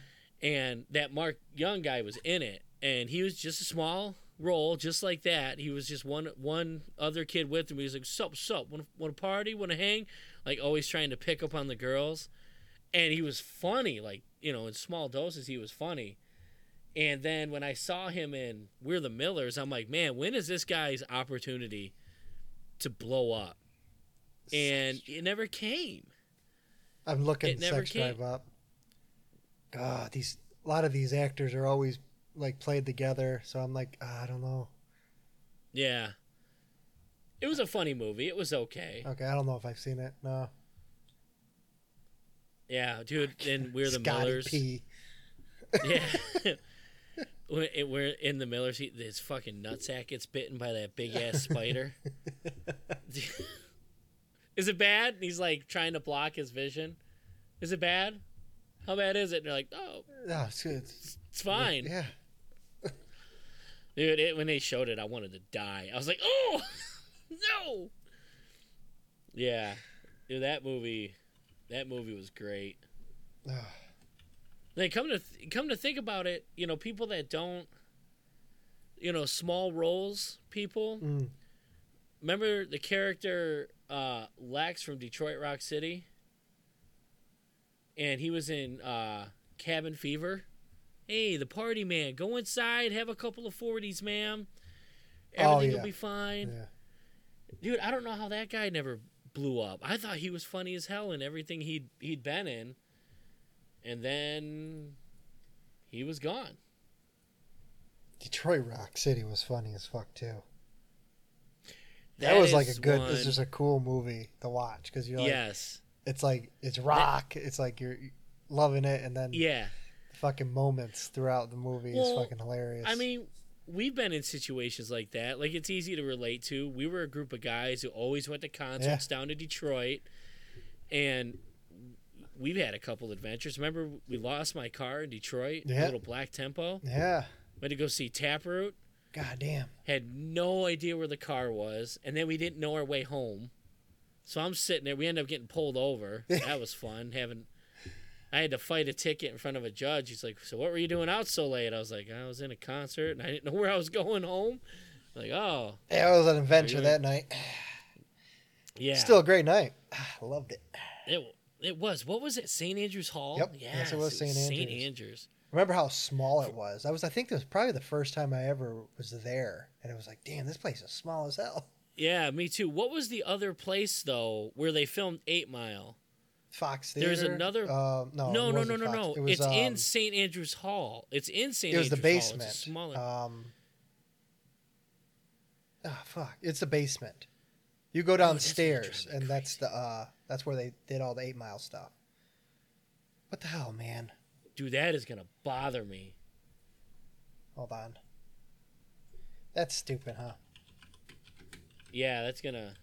B: and that Mark Young guy was in it, and he was just a small role, just like that. He was just one one other kid with him. He was like, "Sup, sup, want to party, want to hang?" Like always trying to pick up on the girls, and he was funny. Like you know, in small doses, he was funny. And then when I saw him in We're the Millers, I'm like, man, when is this guy's opportunity to blow up? And it never came.
A: I'm looking
B: It never
A: Sex
B: came.
A: Drive up. God, these a lot of these actors are always like played together, so I'm like, ah, I don't know.
B: Yeah. It was a funny movie. It was okay.
A: Okay, I don't know if I've seen it. No.
B: Yeah, dude. [LAUGHS] And we're the
A: Scotty
B: Millers.
A: P. [LAUGHS]
B: Yeah. [LAUGHS] We're in the Millers. His fucking nutsack gets bitten by that big ass spider. Is it bad? He's like trying to block his vision. Is it bad? How bad is it? And they're like, oh,
A: No, it's good. It's-
B: it's fine.
A: Yeah. [LAUGHS]
B: Dude, it, when they showed it, I wanted to die. I was like, oh, [LAUGHS] no. Yeah. Dude, that movie, that movie was great. [SIGHS] Then come to th- come to think about it, you know, people that don't, you know, small roles people.
A: mm.
B: Remember the character uh, Lex from Detroit Rock City, and he was in uh, Cabin Fever. Hey, the party man, go inside, have a couple of forties, ma'am.
A: Oh,
B: Everything
A: yeah.
B: will be fine,
A: Yeah.
B: dude. I don't know how that guy never blew up. I thought he was funny as hell in everything he'd he'd been in, and then he was gone.
A: Detroit Rock City was funny as fuck too. That, was like a good.
B: one-
A: It's just a cool movie to watch because you're like,
B: yes,
A: it's like it's rock. It's like you're loving it, and then
B: yeah.
A: fucking moments throughout the movie is fucking hilarious.
B: I mean, we've been in situations like that. Like it's easy to relate to. We were a group of guys who always went to concerts down to Detroit, and we've had a couple adventures. Remember, we lost my car in Detroit, a
A: Yeah.
B: little black tempo.
A: yeah.
B: Went to go see Taproot.
A: God damn.
B: Had no idea where the car was, and then we didn't know our way home. So I'm sitting there. We ended up getting pulled over. [LAUGHS] that was fun. Having, I had to fight a ticket in front of a judge. He's like, "So what were you doing out so late?" I was like, "I was in a concert, and I didn't know where I was going home." Like, oh,
A: Yeah, it was an adventure that night.
B: yeah.
A: Still a great night. I [SIGHS] loved it.
B: it it was. What was it? St. Andrews Hall.
A: Yep. Yes, it was St.
B: St.
A: Andrews. Remember how small it was? I was. I think it was probably the first time I ever was there, and it was like, damn, this place is small as hell.
B: Yeah, me too. What was the other place though where they filmed Eight Mile?
A: Fox Theater.
B: There's another-
A: Um, no,
B: no, no, no, no,
A: Fox.
B: no.
A: It was,
B: it's in
A: um,
B: St. Andrews Hall. It's in St.
A: It was
B: Andrews
A: the
B: Hall.
A: basement.
B: It's smaller.
A: Um. Ah, fuck! It's the basement. You go
B: Oh,
A: downstairs,
B: me
A: and that's the uh, that's where they did all the Eight Mile stuff. What the hell, man?
B: Dude, that is gonna bother me.
A: Hold on. That's stupid, huh?
B: Yeah, that's gonna.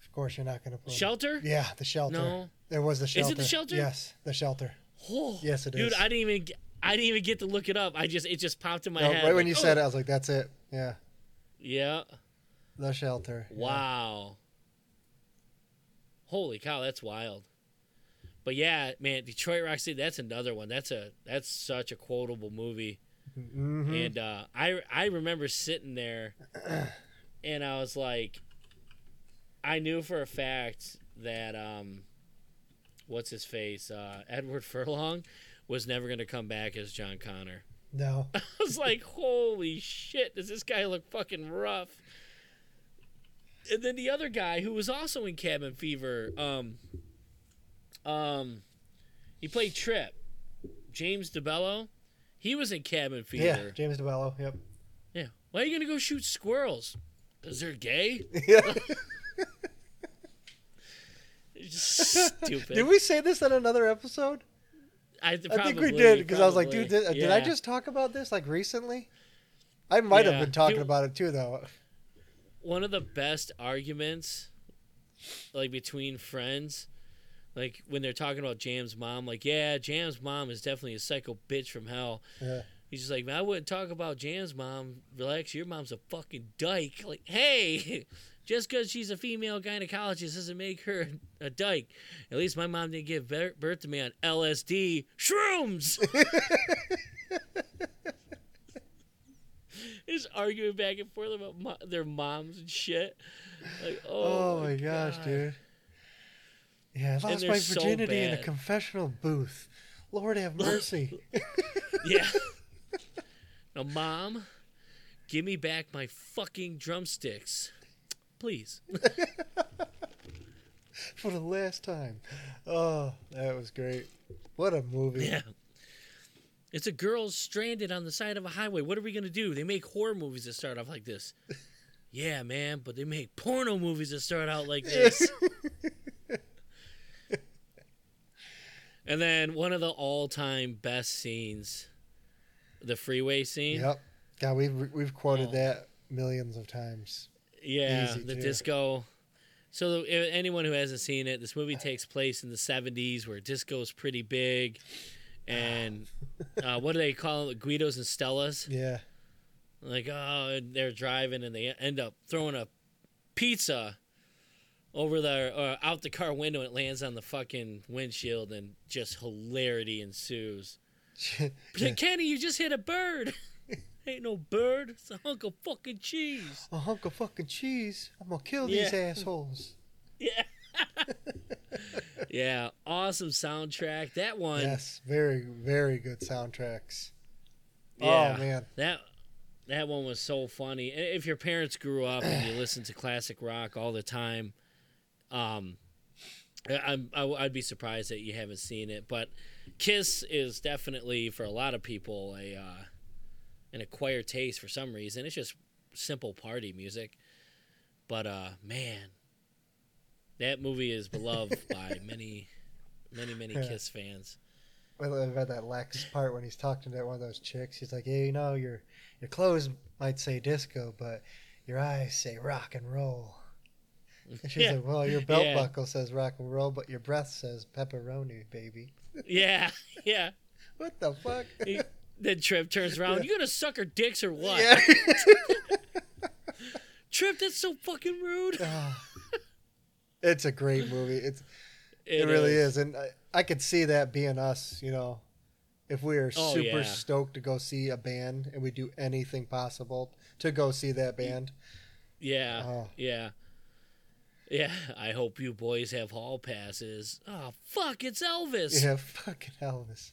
A: Of course, you're not gonna put
B: Shelter?
A: Yeah, the shelter.
B: No.
A: It was the shelter.
B: Is it the shelter?
A: Yes, the shelter.
B: Oh,
A: Yes, it
B: Dude,
A: is.
B: I didn't even. Get, I didn't even get to look it up. I just it just popped in my
A: No,
B: head.
A: right when
B: like,
A: you said
B: oh.
A: it, I was like, "That's it." Yeah,
B: Yeah.
A: the shelter. Yeah.
B: Holy cow, that's wild. But yeah, man, Detroit Rock City, that's another one. That's a that's such a quotable movie.
A: Mhm.
B: And uh, I I remember sitting there [CLEARS THROAT] and I was like I knew for a fact that um what's his face? Uh, Edward [LAUGHS] Furlong was never going to come back as John Connor.
A: No. [LAUGHS]
B: I was like, holy shit, does this guy look fucking rough? And then the other guy who was also in Cabin Fever, um, um, he played Trip, James DeBello. He was in Cabin Fever.
A: Yeah, James DeBello. Yep.
B: Yeah. Why are you gonna go shoot squirrels? Cause they're gay. [LAUGHS]
A: Yeah. [LAUGHS]
B: Just stupid.
A: did we say this in another episode?
B: I,
A: I think we did because I was like, dude, did, did I just talk about this like recently? I might have been talking
B: He-
A: about it too, though.
B: One of the best arguments like between friends like when they're talking about jam's mom like yeah jam's mom is definitely a psycho bitch from hell.
A: Yeah.
B: he's just like man i wouldn't talk about jam's mom. Relax your mom's a fucking dyke. Like hey [LAUGHS] just because she's a female gynecologist doesn't make her a dyke. At least my mom didn't give birth to me on lsd shrooms [LAUGHS] [LAUGHS] Just arguing back and forth about mo- their moms and shit. Like, oh,
A: Oh, my gosh,
B: God.
A: dude. Yeah, I lost my
B: so
A: virginity in a confessional booth. Lord have [LAUGHS] mercy. [LAUGHS]
B: Yeah. now, mom, give me back my fucking drumsticks, please. [LAUGHS]
A: For the last time. Oh, that was great. What a movie.
B: Yeah. It's a girl stranded on the side of a highway. What are we gonna do? They make horror movies that start off like this. [LAUGHS] Yeah, man, but they make porno movies that start out like this. [LAUGHS] and then one of the all-time best scenes, the freeway scene.
A: Yep. God, we've we've quoted
B: Oh.
A: that millions of times.
B: Yeah,
A: Easy,
B: the
A: too.
B: disco. So anyone who hasn't seen it, this movie takes place in the '70s, where disco is pretty big, and uh, what do they call it? Guidos and Stellas.
A: Yeah.
B: Like, oh, and they're driving and they end up throwing a pizza over the uh, out the car window and it lands on the fucking windshield, and just hilarity ensues. [LAUGHS]
A: Yeah.
B: Kenny, you just hit a bird. [LAUGHS] Ain't no bird. It's a hunk of fucking cheese.
A: A hunk of fucking cheese. I'm gonna kill these
B: Yeah.
A: assholes. [LAUGHS]
B: Yeah. Yeah, awesome soundtrack. That one.
A: Yes, very very good soundtracks.
B: Yeah.
A: Oh man.
B: That that one was so funny. And If your parents grew up and you listened to classic rock all the time, um, I'm I, I'd be surprised that you haven't seen it. But Kiss is definitely for a lot of people a uh, an acquired taste for some reason. It's just simple party music. But uh, man, that movie is beloved [LAUGHS] by many, many, many Kiss fans.
A: I read that Lex part when he's talking to one of those chicks. He's like, "Yeah, you know, your your clothes might say disco, but your eyes say rock and roll." And she's [LAUGHS]
B: Yeah.
A: like, "Well, your belt
B: Yeah.
A: buckle says rock and roll, but your breath says pepperoni, baby." [LAUGHS]
B: Yeah, yeah.
A: What the fuck?
B: He- Then Trip turns around.
A: Yeah.
B: You gonna suck her dicks or what?
A: yeah.
B: Trip, that's so fucking rude.
A: Ah. It's a great movie. It's [LAUGHS] it, really is, and I, I could see that being us. You know, if we are
B: Oh,
A: super
B: yeah.
A: stoked to go see a band and we do anything possible to go see that band.
B: Yeah,
A: Oh.
B: yeah, yeah. [LAUGHS] I hope you boys have hall passes. Oh fuck, it's Elvis.
A: Yeah, [LAUGHS] fucking Elvis.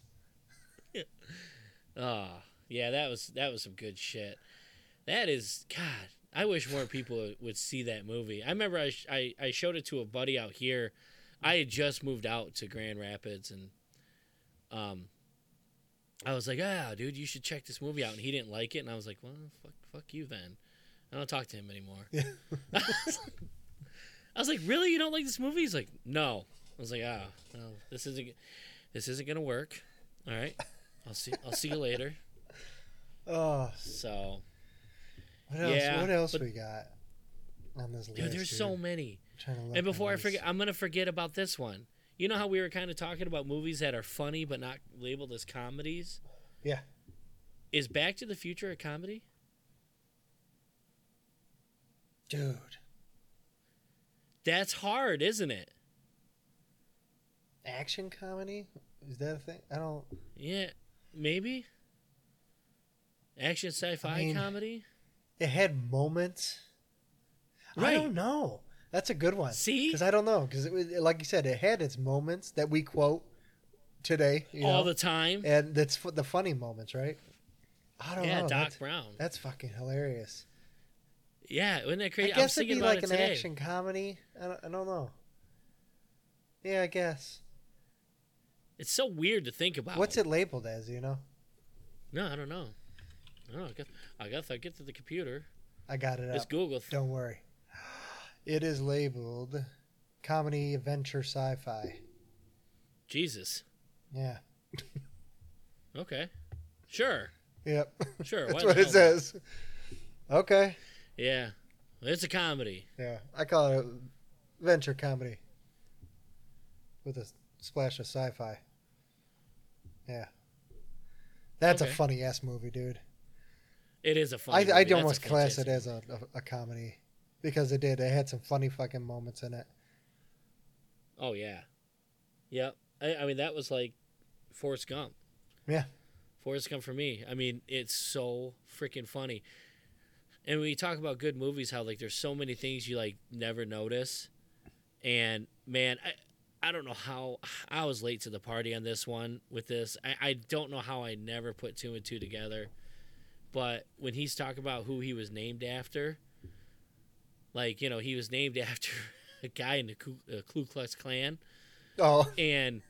B: Oh, yeah. That was that was some good shit. That is God. I wish more people would see that movie. I remember I, sh- I I showed it to a buddy out here. I had just moved out to Grand Rapids and um I was like, "Ah, dude, you should check this movie out." And he didn't like it, and I was like, "Well, fuck fuck you then." I don't talk to him anymore.
A: Yeah. [LAUGHS]
B: I was like, "Really? You don't like this movie?" He's like, "No." I was like, "Ah, well, this isn't this isn't going to work." All right. I'll see I'll see you later. [LAUGHS]
A: Oh,
B: So,
A: what else?
B: Yeah,
A: what else
B: but-
A: we got on this list?
B: dude, there's
A: dude?
B: so many.
A: I'm trying to look
B: And before I forget, I'm gonna forget about this one. You know how we were kind of talking about movies that are funny but not labeled as comedies?
A: Yeah.
B: Is Back to the Future a comedy?
A: dude,
B: That's hard, isn't it?
A: action comedy is that a thing? I don't.
B: Yeah, maybe. Action sci-fi
A: I mean,
B: comedy.
A: It had moments. I don't know. That's a good one.
B: See?
A: because I don't know because it was like you said, it had its moments that we quote today. You
B: all
A: know?
B: the time.
A: and that's the funny moments, right? I don't know.
B: Yeah,
A: know.
B: Doc
A: that's,
B: Brown.
A: that's fucking hilarious.
B: Yeah, wasn't that
A: I
B: crazy? I,
A: guess it'd be like
B: it
A: an
B: today.
A: action comedy. I don't, I don't know. Yeah, I guess.
B: It's so weird to think about.
A: What's it labeled as? You know,
B: No, I don't know. Oh, I guess I guess I get to the computer.
A: I got it
B: It's
A: up.
B: Google.
A: Don't worry. It is labeled comedy, adventure, sci-fi.
B: Jesus.
A: Yeah. [LAUGHS]
B: Okay. Sure.
A: Yep.
B: Sure. [LAUGHS]
A: That's what it says. Okay.
B: Yeah. It's a comedy.
A: Yeah, I call it adventure comedy with a splash of sci-fi. Yeah, that's
B: Okay.
A: a funny ass movie, dude.
B: It is a funny.
A: I
B: movie.
A: I'd
B: That's
A: almost class it as a, a, a comedy because it did. It had some funny fucking moments in it.
B: Oh yeah. Yep. I, I mean that was like Forrest Gump.
A: Yeah.
B: Forrest Gump for me. I mean it's so freaking funny. And when you talk about good movies, how like there's so many things you like never notice, and man, I I don't know how I was late to the party on this one with this. I, I don't know how I never put two and two together. But when he's talking about who he was named after, like you know he was named [LAUGHS] after a guy in the Ku, uh, Ku Klux Klan,
A: Oh,
B: and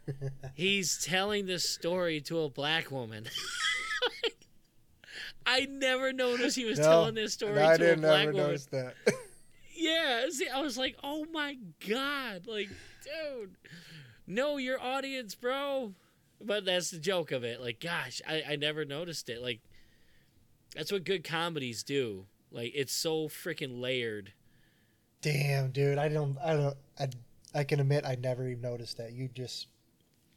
B: he's telling this story to a black woman. [LAUGHS] I never noticed he was
A: No,
B: telling this story
A: no,
B: to a
A: didn't
B: black
A: ever
B: woman.
A: notice that. [LAUGHS]
B: Yeah, see, I was like, oh my god, like, dude, know your audience, bro. But that's the joke of it. Like, gosh, I, I never noticed it. Like, that's what good comedies do. Like, it's so freaking layered.
A: Damn, dude, I don't, I don't, I, I can admit I never even noticed that. You just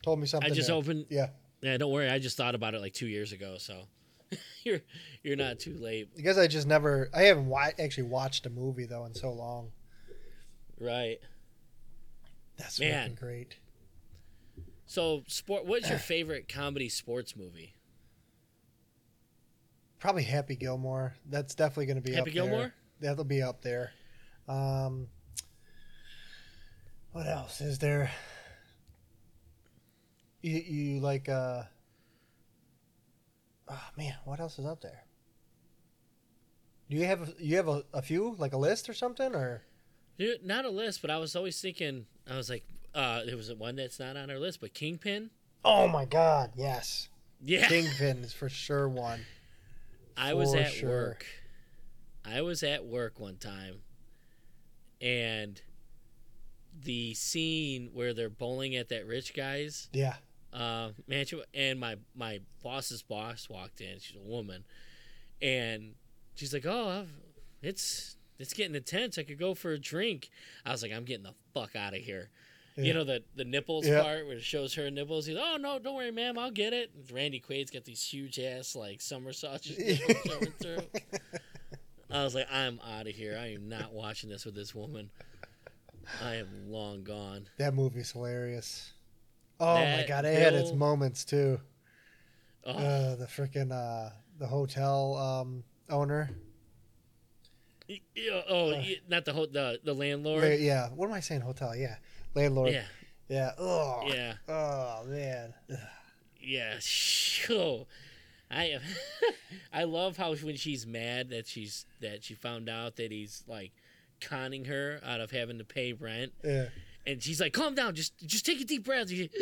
A: told me something.
B: I just
A: new.
B: opened.
A: Yeah,
B: Yeah, don't worry. I just thought about it like two years ago, so [LAUGHS] you're you're not too late,
A: I guess I just never. I haven't wa- actually watched a movie though in so long.
B: right?
A: That's
B: Man.
A: great.
B: So, sport. What's your favorite comedy sports movie?
A: Probably Happy Gilmore. That's definitely going to be
B: Happy
A: up
B: Gilmore?
A: There. That'll be up there. Um, what else is there? You, you like uh Oh man, what else is up there? Do you have a, you have a, a few like a list or something or
B: Dude, not a list, but I was always thinking. I was like, uh, there was one that's not on our list, but Kingpin.
A: Oh my god, yes.
B: Yeah,
A: Kingpin [LAUGHS] is for sure one.
B: I was at
A: sure.
B: work. I was at work one time, and the scene where they're bowling at that rich guy's
A: Yeah.
B: uh, mansion, and my my boss's boss walked in. She's a woman, and she's like, "Oh, I've, it's it's getting intense. I could go for a drink." I was like, "I'm getting the fuck out of here." You know the the nipples
A: Yeah.
B: part where it shows her nipples. He's, "Oh no, don't worry, ma'am, I'll get it." And Randy Quaid's got these huge ass like nipples showing [LAUGHS] through. I was like, "I'm out of here. I am not watching this with this woman. I am long gone."
A: That movie's hilarious. Oh my god, it had its moments too.
B: Oh,
A: Uh, the freaking uh, the hotel um, owner.
B: oh,
A: uh,
B: not the ho- the the landlord.
A: Yeah, what am I saying? Hotel, yeah, landlord.
B: Yeah,
A: Yeah. Oh.
B: yeah,
A: Oh man.
B: yeah. Oh, I am. [LAUGHS] I love how when she's mad that she's that she found out that he's like conning her out of having to pay rent,
A: Yeah.
B: and she's like, "Calm down, just just take a deep breath." She- [LAUGHS]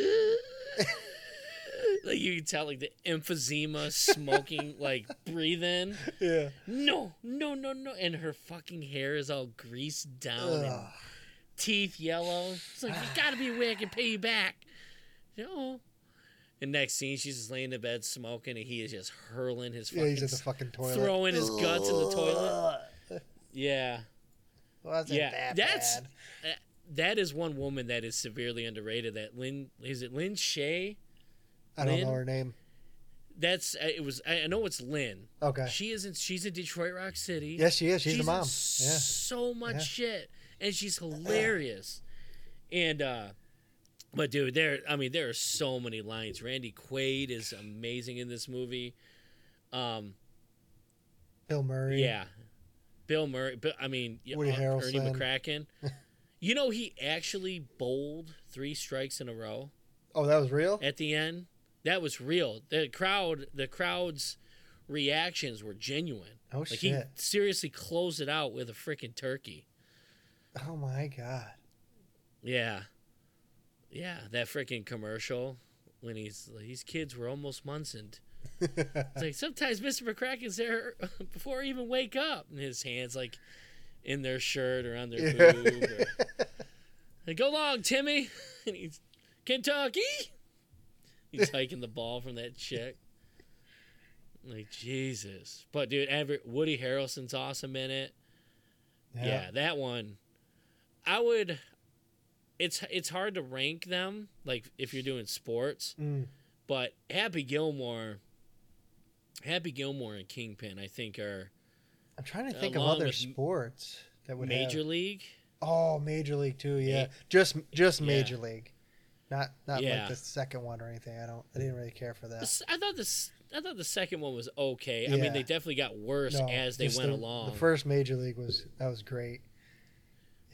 B: like you can tell, like the emphysema, smoking, [LAUGHS] like breathing.
A: Yeah.
B: No, no, no, no, and her fucking hair is all greased down. Teeth yellow. It's like, you gotta be way I can pay you back. No. And next scene, she's just laying in bed smoking, and he is just hurling his
A: Yeah,
B: fucking,
A: he's at the fucking toilet.
B: throwing his guts in the toilet. [LAUGHS] Yeah,
A: Wasn't
B: Yeah,
A: that
B: that's-
A: bad.
B: that is one woman that is severely underrated. That Lin is it Lin Shaye?
A: I don't know her name.
B: That's uh, it was. I know it's Lin.
A: Okay.
B: She isn't. She's in Detroit Rock City.
A: Yes, she is. She's,
B: in
A: the mom. Yeah.
B: So much
A: Yeah.
B: shit, and she's hilarious. And uh but dude, there. I mean, there are so many lines. Randy Quaid is amazing in this movie. Um,
A: Bill Murray.
B: yeah, Bill Murray. But I mean,
A: Woody
B: uh, Ernie
A: Harrelson.
B: McCracken. [LAUGHS] you know, he actually bowled three strikes in a row.
A: Oh, that was real.
B: at the end. That was real. The crowd, the crowd's reactions were genuine.
A: Oh
B: Like
A: shit.
B: he seriously closed it out with a freaking turkey.
A: Oh my god.
B: Yeah, yeah, that freaking commercial when he's these kids were almost Munson. It's like sometimes Mr. McCracken's there [LAUGHS] before I even wake up, and his hands like in their shirt or on their
A: Yeah.
B: boob. Or, [LAUGHS] like, go long, Timmy, [LAUGHS] and he's Kentucky. He's hiking the ball from that chick. Like Jesus, but dude, every, Woody Harrelson's awesome in it. Yeah. that one. I would. It's it's hard to rank them like if you're doing sports,
A: Mm.
B: but Happy Gilmore, Happy Gilmore and Kingpin, I think are
A: I'm trying to think of other sports that would
B: Major
A: have.
B: League.
A: Oh, Major League too. Yeah,
B: Yeah.
A: just just
B: Yeah.
A: Major League, not not
B: Yeah.
A: like the second one or anything. I don't. I didn't really care for that.
B: I thought this. I thought the second one was okay. I mean, they definitely got worse
A: No,
B: as they went
A: the,
B: along.
A: The first Major League was that was great.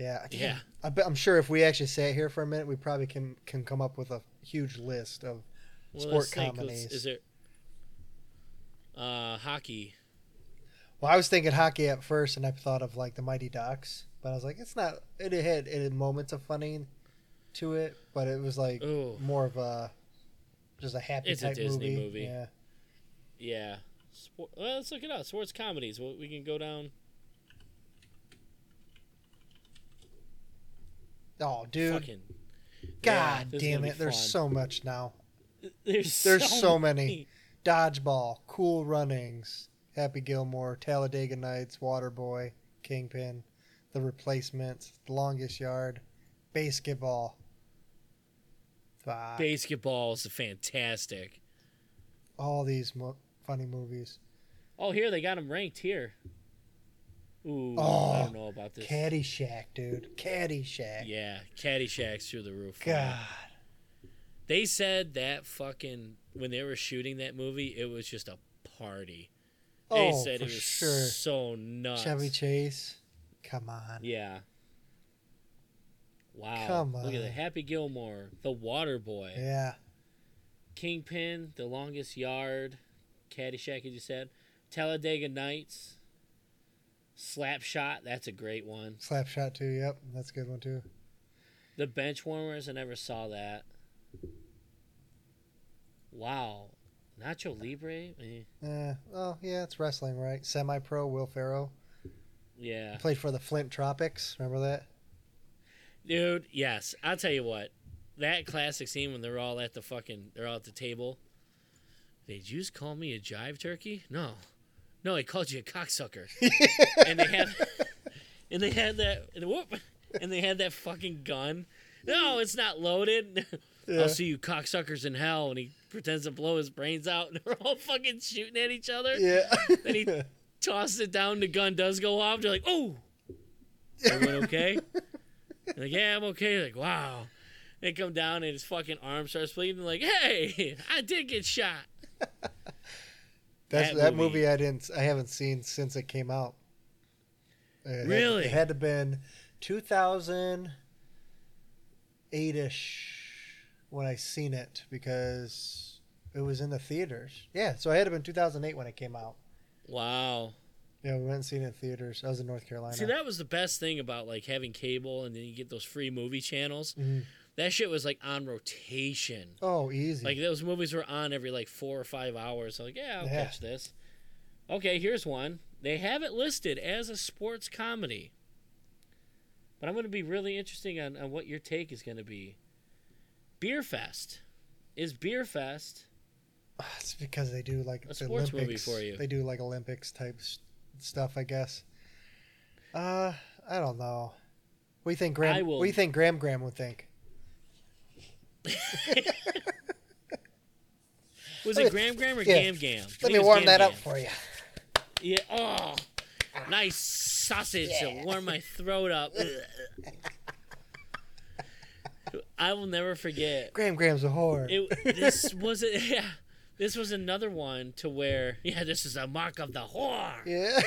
A: Yeah.
B: Yeah.
A: I bet, I'm sure if we actually sat here for a minute, we probably can can come up with a huge list of.
B: Well,
A: sport comedies.
B: Is it uh, hockey?
A: Well, I was thinking hockey at first, and I thought of like the Mighty Ducks, but I was like, it's not. It had it had moments of funny to it, but it was like
B: Oh,
A: more of a just a happy
B: It's a
A: type
B: Disney
A: movie.
B: movie.
A: Yeah.
B: yeah. Sport, well, let's look it up. Sports comedies. Well, we can go down.
A: Oh, dude.
B: Fucking.
A: God
B: is
A: damn it! There's so much now. [LAUGHS]
B: There's
A: There's
B: so,
A: so many. Dodgeball, Cool Runnings, Happy Gilmore, Talladega Nights, Waterboy, Kingpin, The Replacements, The Longest Yard, Basketball. Fuck.
B: Basketball is fantastic.
A: All these mo- funny movies.
B: Oh, here they got them ranked here. Ooh, I
A: Oh,
B: don't know about this.
A: Caddyshack, dude. Caddyshack.
B: Yeah, Caddyshack's through the roof.
A: God.
B: They said that fucking when they were shooting that movie, it was just a party. They
A: Oh,
B: said
A: for
B: it was
A: sure.
B: so nuts.
A: Chevy Chase. Come on.
B: Yeah. Wow.
A: Come on.
B: Look at that. Happy Gilmore, The Water Boy,
A: Yeah.
B: Kingpin, The Longest Yard, Caddyshack, as you said, Talladega Nights, Slapshot. That's a great one.
A: Slapshot too. Yep, that's a good one too.
B: The Benchwarmers. I never saw that. Wow. Nacho Libre. Eh,
A: Eh, well, yeah, it's wrestling, right? Semi-pro Will Ferrell
B: yeah.
A: played for the Flint Tropics. Remember that?
B: Dude, yes. I'll tell you what. That classic scene when they're all at the fucking they're all at the table. Did you just call me a jive turkey? No. No, he called you a cocksucker. [LAUGHS] and they had [LAUGHS] and they had that and whoop and they had that fucking gun. No, it's not loaded. [LAUGHS]
A: Yeah.
B: I'll see you cocksuckers in hell and he pretends to blow his brains out and they're all fucking shooting at each other.
A: Yeah.
B: Then he tosses it down, the gun does go off. They're like, oh, everyone okay? They're like, yeah, I'm okay. Like, wow. They come down and his fucking arm starts bleeding. Like, hey, I did get shot.
A: That's
B: That
A: that,
B: movie.
A: movie. I didn't. I haven't seen since it came out. It had-
B: Really?
A: it had to been 2008 ish when I seen it because it was in the theaters. Yeah, so it had to been 2008 when it came out.
B: Wow.
A: Yeah, we went and seen it in theaters. I was in North Carolina.
B: See, that was the best thing about like having cable and then you get those free movie channels.
A: Mhm.
B: That shit was like on rotation.
A: Oh, easy.
B: Like those movies were on every like four or five hours. So like, yeah, I'll
A: Yeah.
B: catch this. Okay, here's one. They have it listed as a sports comedy. But I'm going to be really interesting on, on what your take is going to be. Beer Fest. Is Beer Fest
A: it's because they do like
B: A sports movie
A: Olympics.
B: for you.
A: They do like Olympics type stuff, I guess. Uh, I don't know. What do you think, Graham?
B: Will-
A: What do you think, Graham? Graham would think.
B: Was it Graham Graham or
A: yeah.
B: Gam Gam?
A: Let me warm
B: Gam
A: that up for you.
B: Yeah. Oh, nice sausage to warm my throat up. [LAUGHS] I will never forget.
A: Graham Graham's a whore.
B: It, this [LAUGHS] was a, yeah. This was another one to where yeah, this is a mark of the whore.
A: yeah.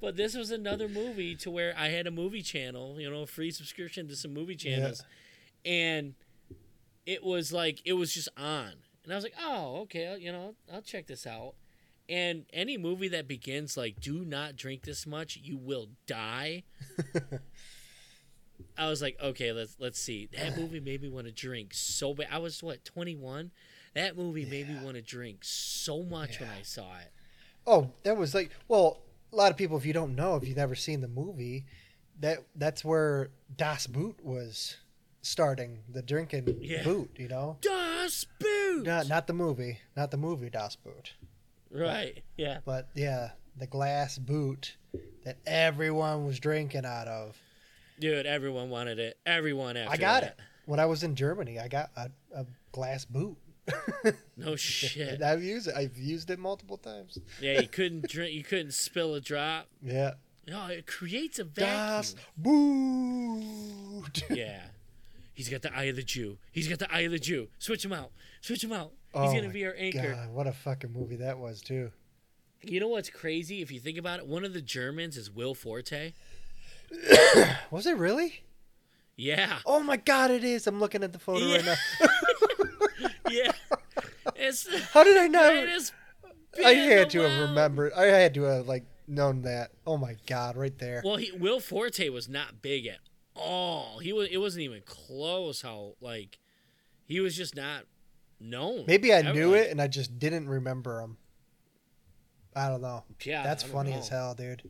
B: But this was another movie to where I had a movie channel, you know, free subscription to some movie channels, and it was like it was just on, and I was like, oh, okay, you know, I'll check this out. And any movie that begins like, do not drink this much, you will die. [LAUGHS] I was like, okay, let's let's see. That movie made me want to drink so bad. I was what twenty one. That movie made me want to drink so much when I saw it.
A: Oh, that was like well, a lot of people if you don't know, if you've never seen the movie, that that's where Das Boot was starting the drinking
B: Yeah.
A: boot, you know?
B: Das Boot.
A: Not not the movie, not the movie Das Boot,
B: right. Yeah.
A: but yeah, the glass boot that everyone was drinking out of.
B: Dude, everyone wanted it. Everyone after
A: I got
B: that.
A: it. When I was in Germany, I got a, a glass boot. [LAUGHS]
B: No shit.
A: I've used it. I've used it multiple times.
B: yeah, you couldn't [LAUGHS] drink. You couldn't spill a drop.
A: Yeah.
B: No, it creates a vacuum. Das.
A: Boot. [LAUGHS]
B: Yeah. He's got the eye of the Jew. He's got the eye of the Jew. Switch him out. Switch him out. Oh He's
A: Oh
B: gonna
A: my
B: be our anchor.
A: God, what a fucking movie that was too.
B: You know what's crazy? If you think about it, one of the Germans is Will Forte. [COUGHS]
A: Was it really?
B: Yeah.
A: Oh my god, it is. I'm looking at the photo right
B: Yeah.
A: now. [LAUGHS]
B: Yeah. It's [LAUGHS]
A: How did I know? I had to have remembered. I had to have like known that. Oh my god, right there.
B: Well, he, Will Forte was not big at all. He was. It wasn't even close. How like he was just not known.
A: Maybe I
B: ever,
A: knew it and I just didn't remember him. I don't know.
B: Yeah,
A: That's funny
B: know.
A: as hell, dude.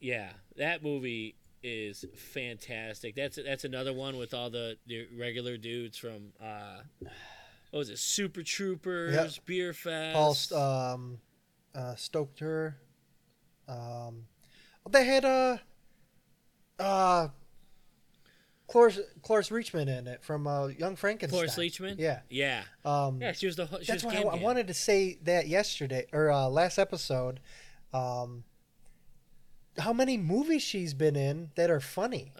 B: Yeah, that movie is fantastic. That's that's another one with all the, the regular dudes from uh, what was it? Super Troopers, Beer Fest.
A: Paul um, uh, Stoker. Um, they had uh, uh, Cloris, Cloris Reachman in it from uh, Young Frankenstein.
B: Cloris Leachman.
A: Yeah.
B: yeah,
A: Um,
B: yeah. She was the. She
A: That's
B: was
A: why I, I wanted to say that yesterday or uh, last episode. Um, how many movies she's been in that are funny?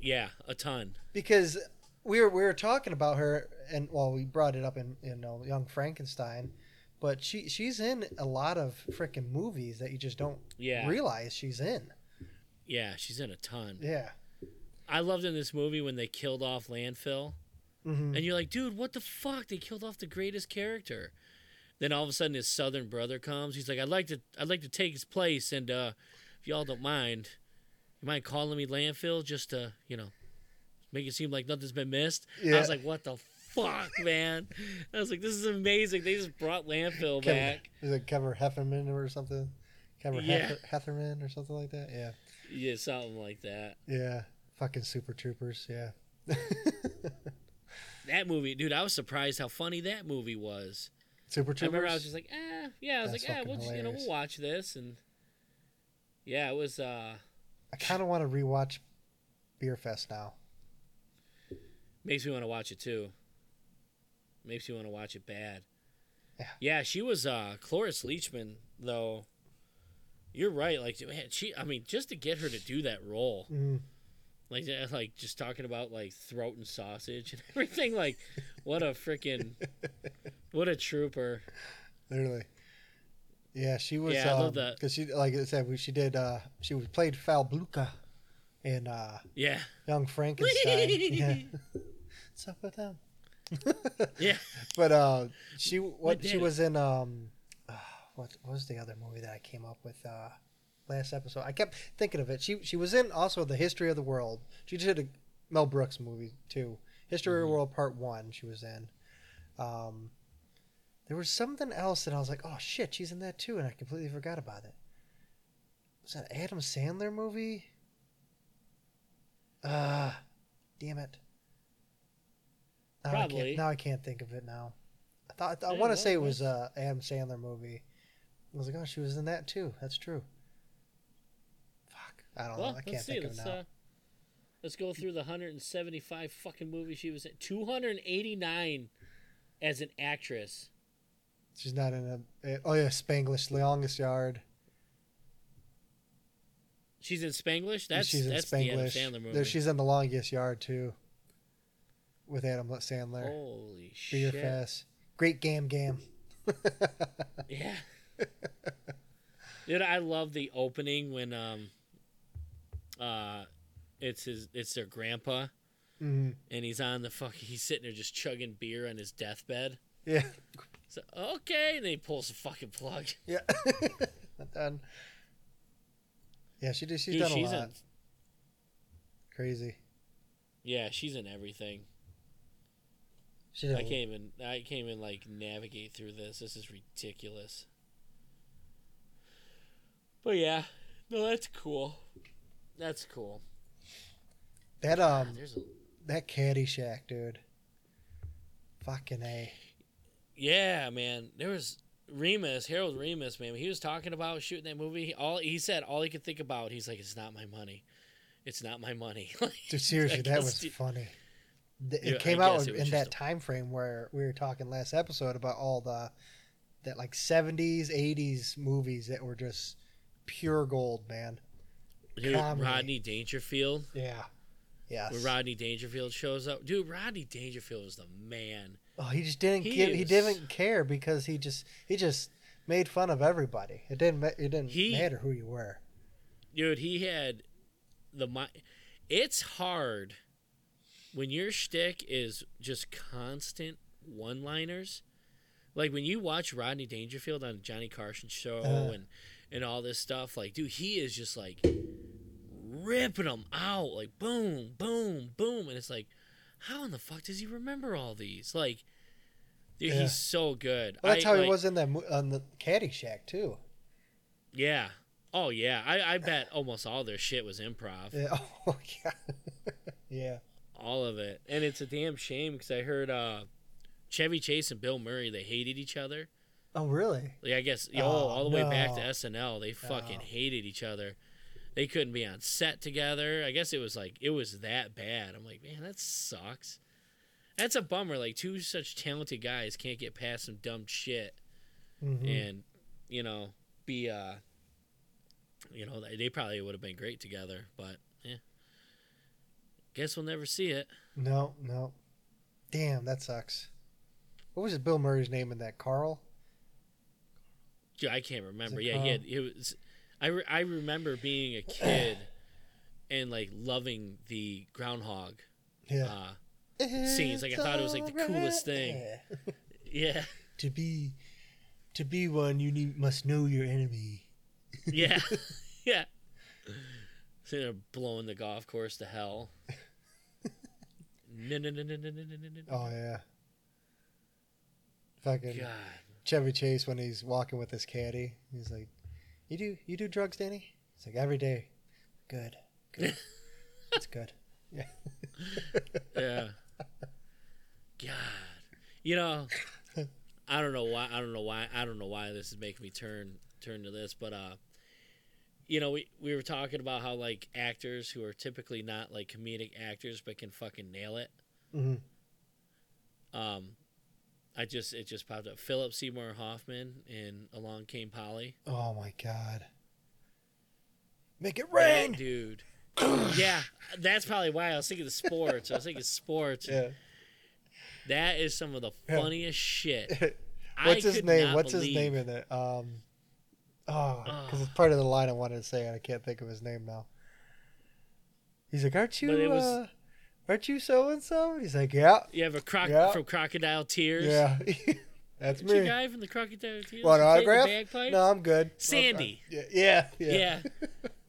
B: Yeah, a ton.
A: Because we were we were talking about her, and well, we brought it up in you know Young Frankenstein, but she she's in a lot of freaking movies that you just don't
B: Yeah,
A: realize she's in.
B: yeah. She's in a ton.
A: Yeah.
B: I loved in this movie when they killed off landfill.
A: hmm
B: And you're like, dude, what the fuck? They killed off the greatest character. Then all of a sudden, his southern brother comes. He's like, I'd like to, I'd like to take his place, and uh, if y'all don't mind, you mind calling me landfill just to, you know, make it seem like nothing's been missed. I was like, what the fuck, man? I was like, this is amazing. They just brought landfill
A: Kevin,
B: back.
A: is it Kevin Heffernan or something? Kevin
B: Yeah.
A: Heffernan or something like that. Yeah.
B: Yeah, something like that.
A: Yeah. Fucking Super Troopers. Yeah. [LAUGHS]
B: That movie, dude, I was surprised how funny that movie was.
A: Super
B: I
A: Troopers.
B: remember I was just like, eh, yeah. I was
A: That's
B: like,
A: fucking
B: we'll just, you know, we'll watch this, and yeah, it was. uh
A: I kind of want to rewatch Beer Fest now.
B: Makes me want to watch it too. Makes me want to watch it bad.
A: Yeah.
B: Yeah, she was uh Cloris Leachman though. You're right. Like man, she I mean just to get her to do that role.
A: Mm.
B: Like like just talking about like throat and sausage and [LAUGHS] everything like what a freaking what a trooper.
A: Literally. Yeah, she was.
B: Yeah, I love
A: um,
B: that.
A: because she, like I said, we- she did. uh She was played Frau Blücher in uh
B: Yeah.
A: Young Frankenstein. [LAUGHS] yeah. What's up with them? [LAUGHS]
B: Yeah.
A: But uh, she what she was in um, uh, what, what was the other movie that I came up with uh, last episode? I kept thinking of it. She she was in also the History of the World. She did a Mel Brooks movie too. History of
B: Mhm.
A: the World Part One. She was in. Um, there was something else that I was like, oh shit, she's in that too, and I completely forgot about it. Was that an Adam Sandler movie? Ah, damn it. Now I can't-
B: Probably.
A: now I can't think of it now. I thought I
B: Yeah,
A: want to say it was a Adam Sandler movie. I was like, oh, she was in that too. That's true. I don't
B: Well,
A: know. I can't
B: let's see.
A: think
B: Let's
A: it now.
B: uh let's go through the 175 fucking movies she was in. 289 as an actress.
A: She's not in a. Oh yeah, Spanglish, Longest Yard.
B: She's in Spanglish. That's
A: she's in
B: that's the Adam
A: Spanglish.
B: Sandler
A: There, she's in the Longest Yard too. With Adam Sandler.
B: Holy
A: Beer
B: shit!
A: Fest. Great Gam Gam. [LAUGHS]
B: Yeah, dude, I love the opening when um, uh, it's his it's their grandpa,
A: hmm
B: and he's on the fuck. He's sitting there just chugging beer on his deathbed.
A: Yeah.
B: So okay, and then he pulls the fucking plug.
A: Yeah. [LAUGHS] done. Yeah, she did. She's
B: Dude,
A: done a
B: she's
A: lot.
B: in.
A: Crazy.
B: Yeah, she's in everything.
A: She.
B: I can't even. I can't even like navigate through this. This is ridiculous. But yeah, no, that's cool. That's cool.
A: That um,
B: there's a
A: that Caddyshack, dude. Fucking a.
B: yeah, man. There was Ramis, Harold Ramis, man. He was talking about shooting that movie. He- All he said, all he could think about, he's like, "It's not my money. It's not my money." [LAUGHS] Like,
A: Dude, seriously, that was
B: du-
A: funny. Th-
B: Yeah,
A: It came out
B: it
A: in that
B: a-
A: time frame where we were talking last episode about all the that like seventies, eighties movies that were just pure gold, man.
B: Dude,
A: comedy.
B: Rodney Dangerfield.
A: Yeah. Yes.
B: When Rodney Dangerfield shows up, dude, Rodney Dangerfield was the man.
A: oh, he just didn't
B: He
A: give. He didn't care because he just he just made fun of everybody. It didn't. It didn't
B: He-
A: matter who you were.
B: dude he had the it's hard when your shtick is just constant one liners like when you watch rodney dangerfield on johnny carson show
A: Uh.
B: and and all this stuff like dude he is just like ripping them out like boom boom boom and it's like how in the fuck does he remember all these like dude
A: Yeah.
B: he's so good
A: Well, that's
B: I,
A: how he was in that on the Caddyshack too.
B: yeah oh yeah i i bet almost all their shit was improv
A: Yeah. [LAUGHS] Oh yeah. [LAUGHS] yeah.
B: all of it and it's a damn shame because i heard uh chevy chase and bill murray they hated each other
A: Oh really?
B: like i guess yo,
A: Oh,
B: all the way back to snl they fucking
A: No.
B: hated each other they couldn't be on set together i guess it was like it was that bad i'm like man that sucks that's a bummer like two such talented guys can't get past some dumb shit
A: Mhm.
B: and you know be uh you know they- probably would have been great together but yeah guess we'll never see it
A: No, no. Damn, that sucks. What was Bill Murray's name in that? Carl?
B: Dude, I can't remember. Yeah, he had. It was. I, re- I remember being a kid and like loving the groundhog
A: yeah.
B: uh, scenes. Like I thought it was like the coolest thing. [LAUGHS] Yeah.
A: To be to be one, you need, must know your enemy.
B: yeah, [LAUGHS] [LAUGHS] yeah. So they're blowing the golf course to hell.
A: Oh yeah. Fucking
B: God.
A: Chevy Chase when he's walking with his caddy, he's like, "You do you do drugs, Danny?" It's like every day. Good, good. [LAUGHS] It's good. Yeah. [LAUGHS]
B: yeah god you know i don't know why i don't know why i don't know why this is making me turn turn to this but uh you know we, we were talking about how like actors who are typically not like comedic actors but can fucking nail it
A: hmm
B: um i just it just popped up philip seymour hoffman in along came polly
A: Oh my god. Make it
B: that
A: rain.
B: dude [SIGHS] yeah that's probably why i was thinking of sports i was thinking sports
A: Yeah.
B: that is some of the funniest shit [LAUGHS] I
A: What's his
B: could
A: name? What's his name in it? Um. Oh, because
B: Oh.
A: it's part of the line I wanted to say, and I can't think of his name now. He's like, "Aren't you?
B: Was-
A: uh, aren't you so and so?" He's like, "Yeah,
B: You have a croc
A: Yeah.
B: from Crocodile Tears.
A: yeah, [LAUGHS] that's me."
B: guy from the Crocodile Tears?
A: Want an
B: who played the
A: autograph? No, I'm good.
B: Sandy.
A: Yeah, yeah, yeah.
B: Yeah.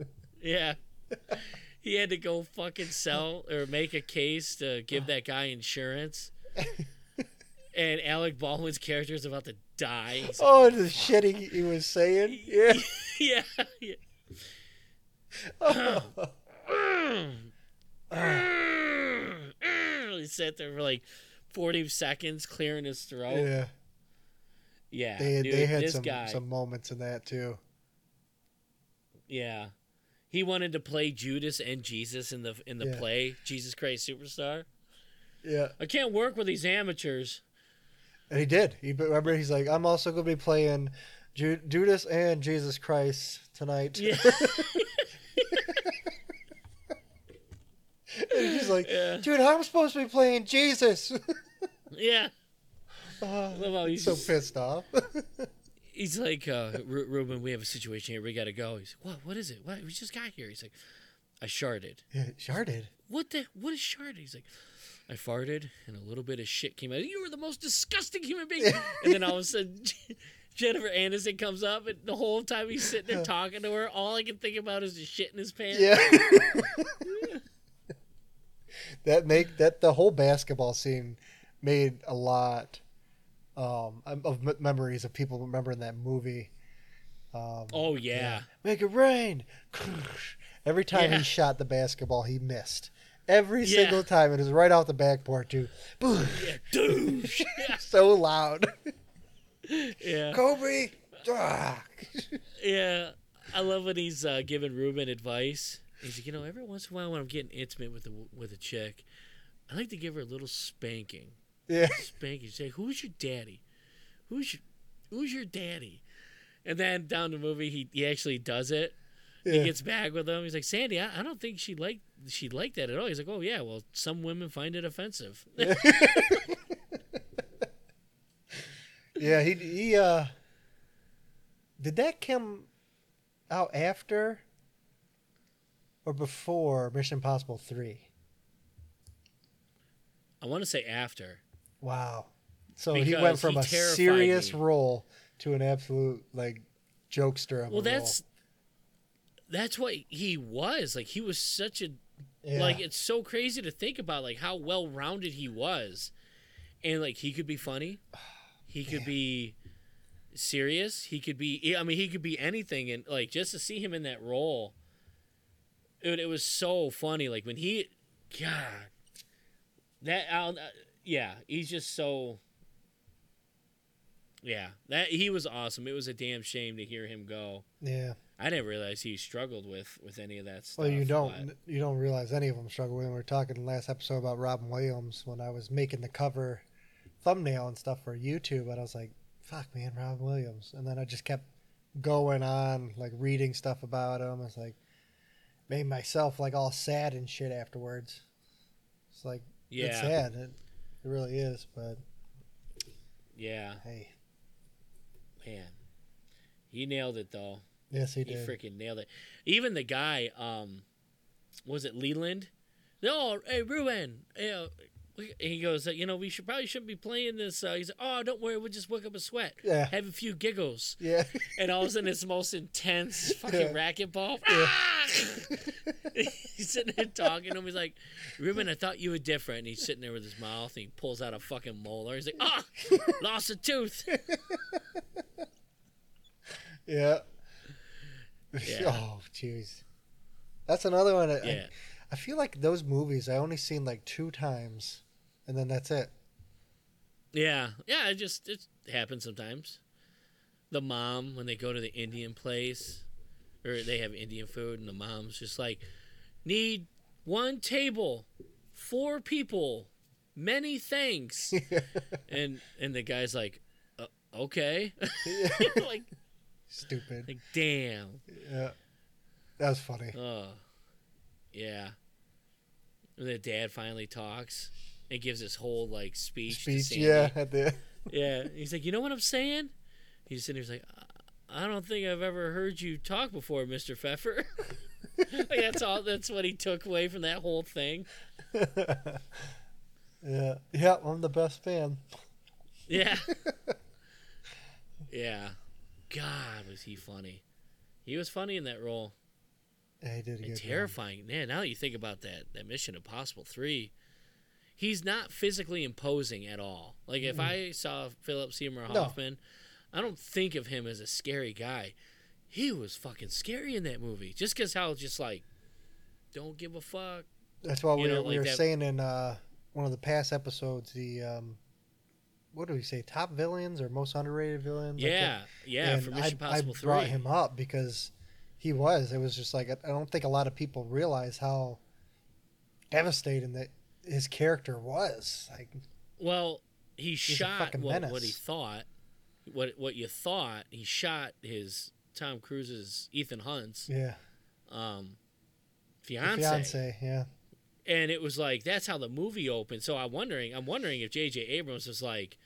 B: [LAUGHS] Yeah. He had to go fucking sell or make a case to give that guy insurance. [LAUGHS] And Alec Baldwin's character is about to die. Like,
A: Oh, the shit he, he was saying. Yeah.
B: yeah. yeah. Oh. [CLEARS THROAT] Mm. Ah. Mm. He sat there for like 40 seconds clearing his throat. Yeah,
A: yeah. They had,
B: dude,
A: they had some
B: guy.
A: some moments in that too.
B: Yeah. He wanted to play Judas and Jesus in the in the
A: Yeah.
B: play Jesus Christ Superstar.
A: Yeah,
B: I can't work with these amateurs.
A: and he did. He remember he's like, I'm also gonna be playing Ju- Judas and Jesus Christ tonight.
B: Yeah. [LAUGHS] [LAUGHS] [LAUGHS]
A: and he's like,
B: Yeah.
A: dude, I'm supposed to be playing Jesus. [LAUGHS]
B: yeah. [LAUGHS]
A: Uh,
B: Love how he's
A: so
B: just-
A: pissed off.
B: He's like, uh, Ru- Reuben, we have a situation here. We got to go. He's like, what? What is it? What? We just got here. He's like, I sharded.
A: Sharded.
B: What the? What is sharded? He's like, I farted and a little bit of shit came out. You were the most disgusting human being. and then all of a sudden, Jennifer Aniston comes up, and the whole time he's sitting there talking to her, all I can think about is the shit in his pants.
A: Yeah. That make that the whole basketball scene made a lot um, of m- memories of people remembering that movie. Um,
B: Oh yeah.
A: Make it rain. [LAUGHS] Every time
B: Yeah.
A: he shot the basketball, he missed. Every
B: Yeah.
A: single time, it was right out the backboard too. Boom!
B: Yeah, [LAUGHS] [LAUGHS]
A: so loud.
B: yeah.
A: Kobe. Ah.
B: Yeah, I love when he's uh, giving Reuben advice. He's like, you know, every once in a while when I'm getting intimate with a with a chick, I like to give her a little spanking.
A: yeah. [LAUGHS]
B: Spanking. Say, who's your daddy? Who's your Who's your daddy? And then down the movie, he he actually does it.
A: Yeah.
B: He gets back with him. He's like, Sandy, I, I don't think she like she liked that at all. He's like, oh yeah, well, some women find it offensive. [LAUGHS]
A: Yeah, he he uh did that come out after or before Mission Impossible 3?
B: I want to say after.
A: Wow. So he went from
B: he
A: a serious
B: me.
A: role to an absolute like jokester of
B: Well,
A: a
B: that's that's what he was. Like he was such a.
A: Yeah.
B: like it's so crazy to think about like how well rounded he was and like he could be funny [SIGHS] he could
A: Yeah.
B: be serious he could be i mean he could be anything and like just to see him in that role it, it was so funny like when he god that I'll, uh, yeah he's just so yeah that he was awesome it was a damn shame to hear him go
A: yeah.
B: i didn't realize he struggled with with any of that stuff
A: Well, you don't you don't realize any of them struggle with. We were talking last episode about Robin Williams when I was making the cover thumbnail and stuff for YouTube, and I was like, "Fuck, man, Robin Williams," and then I just kept going on, like reading stuff about him. It's like made myself like all sad and shit afterwards. It's like
B: yeah
A: it's sad. It, it really is, but
B: Yeah,
A: hey,
B: man. He nailed it though.
A: yes, he
B: He
A: did.
B: He freaking nailed it. Even the guy, um, was it Leland? No, hey Reuben. Hey, we- and he goes, you know, we should probably shouldn't be playing this. Uh, he's like, oh, don't worry, we'll just work up a sweat,
A: yeah,
B: have a few giggles,
A: yeah. [LAUGHS]
B: and all of a sudden it's the most intense fucking
A: Yeah.
B: racquetball.
A: Yeah.
B: Ah! [LAUGHS] he's sitting there talking to him. He's like, Reuben, I thought you were different. And he's sitting there with his mouth, and he pulls out a fucking molar. He's like, ah, [LAUGHS] lost a tooth.
A: Yeah.
B: Yeah.
A: Oh, jeez. That's another one. I, I-
B: Yeah.
A: I feel like those movies I only seen like two times, and then that's it.
B: Yeah, yeah, it just it happens sometimes. The mom when they go to the Indian place, or they have Indian food, and the mom's just like, "Need one table, four people, many thanks," [LAUGHS] and and the guy's like, uh, "Okay," [LAUGHS] [LAUGHS] like
A: Stupid.
B: like damn,
A: Yeah. That was funny.
B: oh, yeah. And the dad finally talks and gives this whole like speech. to
A: Speech, yeah, at the [LAUGHS]
B: Yeah, he's like, you know what I'm saying? He's sitting there, he's like, I don't think I've ever heard you talk before, Mister Feffer. [LAUGHS] like that's all. That's what he took away from that whole thing. [LAUGHS]
A: Yeah. Yeah, I'm the best fan.
B: Yeah. yeah. God, was he funny? He was funny in that role.
A: Yeah, he did a
B: And
A: job.
B: terrifying. Man, now that you think about that, that Mission Impossible three, he's not physically imposing at all. Like if I saw Philip Seymour
A: No.
B: Hoffman, I don't think of him as a scary guy. He was fucking scary in that movie. Just because how just like, don't give a fuck.
A: That's why
B: you
A: we,
B: know,
A: were, we were
B: that-
A: saying in uh, one of the past episodes the um, what do we say? Top villains or most underrated villains? Like
B: Yeah, yeah.
A: and
B: For Mission
A: I,
B: Impossible
A: I brought him up because he was. It was just like I don't think a lot of people realize how devastating that his character was. Like,
B: Well, he shot what, what he thought. What what you thought? He shot his Tom Cruise's Ethan Hunt's
A: yeah,
B: um,
A: the
B: fiance.
A: fiance. Yeah,
B: and it was like that's how the movie opened. So I'm wondering, I'm wondering if J.J. Abrams was like,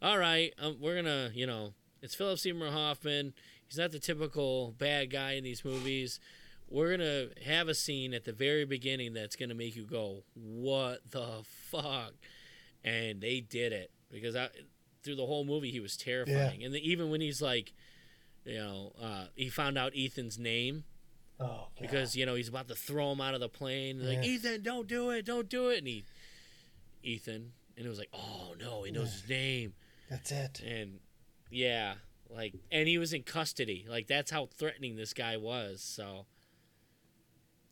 B: "All right, um, we're gonna, you know, it's Philip Seymour Hoffman. He's not the typical bad guy in these movies. We're gonna have a scene at the very beginning that's gonna make you go, "What the fuck?" And they did it because I, through the whole movie he was terrifying, and the, even when he's like, you know, uh, he found out Ethan's name
A: Oh,
B: because you know he's about to throw him out of the plane. Like Ethan, don't do it, don't do it, and he, Ethan, and it was like, oh no, he knows
A: Yeah.
B: his name,
A: that's it.
B: and yeah, like, and he was in custody. Like that's how threatening this guy was. So,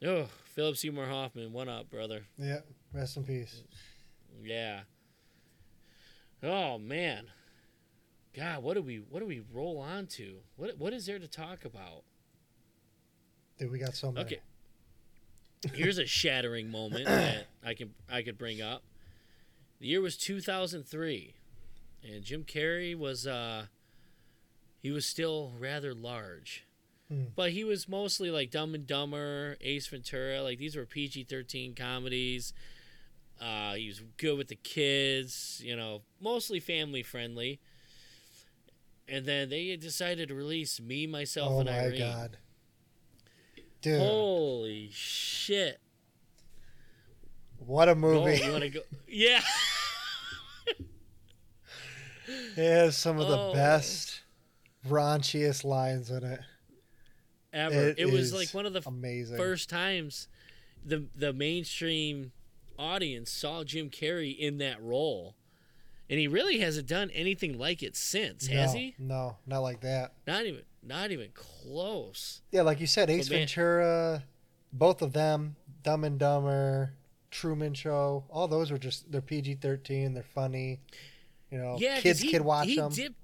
B: oh, Philip Seymour Hoffman, one up, brother.
A: Yeah, rest in peace.
B: Yeah. Oh man, God, what do we what do we roll on to? What what is there to talk about?
A: Dude, we got so many.
B: Okay. Here's a shattering moment that I can I could bring up. The year was 2003, and Jim Carrey was uh he was still rather large.
A: Hmm.
B: But he was mostly like Dumb and Dumber, Ace Ventura, like these were PG-13 comedies. Uh, he was good with the kids, you know, mostly family friendly. And then they decided to release Me, Myself,
A: Oh
B: and
A: my
B: Irene.
A: Oh, my God. Dude,
B: Holy shit!
A: what a movie.
B: you want to go? [LAUGHS] Yeah.
A: It has some of the
B: Oh.
A: best, raunchiest lines in it.
B: Ever.
A: It
B: It, was like one of the
A: Amazing.
B: first times the the mainstream audience saw Jim Carrey in that role. And he really hasn't done anything like it since,
A: no,
B: has he?
A: No, not like that.
B: Not even not even close.
A: Yeah, like you said, Ace
B: man-
A: Ventura, both of them, Dumb and Dumber, Truman Show, all those were just they're PG thirteen. They're funny. You know,
B: yeah,
A: kids
B: he,
A: could watch
B: he
A: them.
B: Dipped,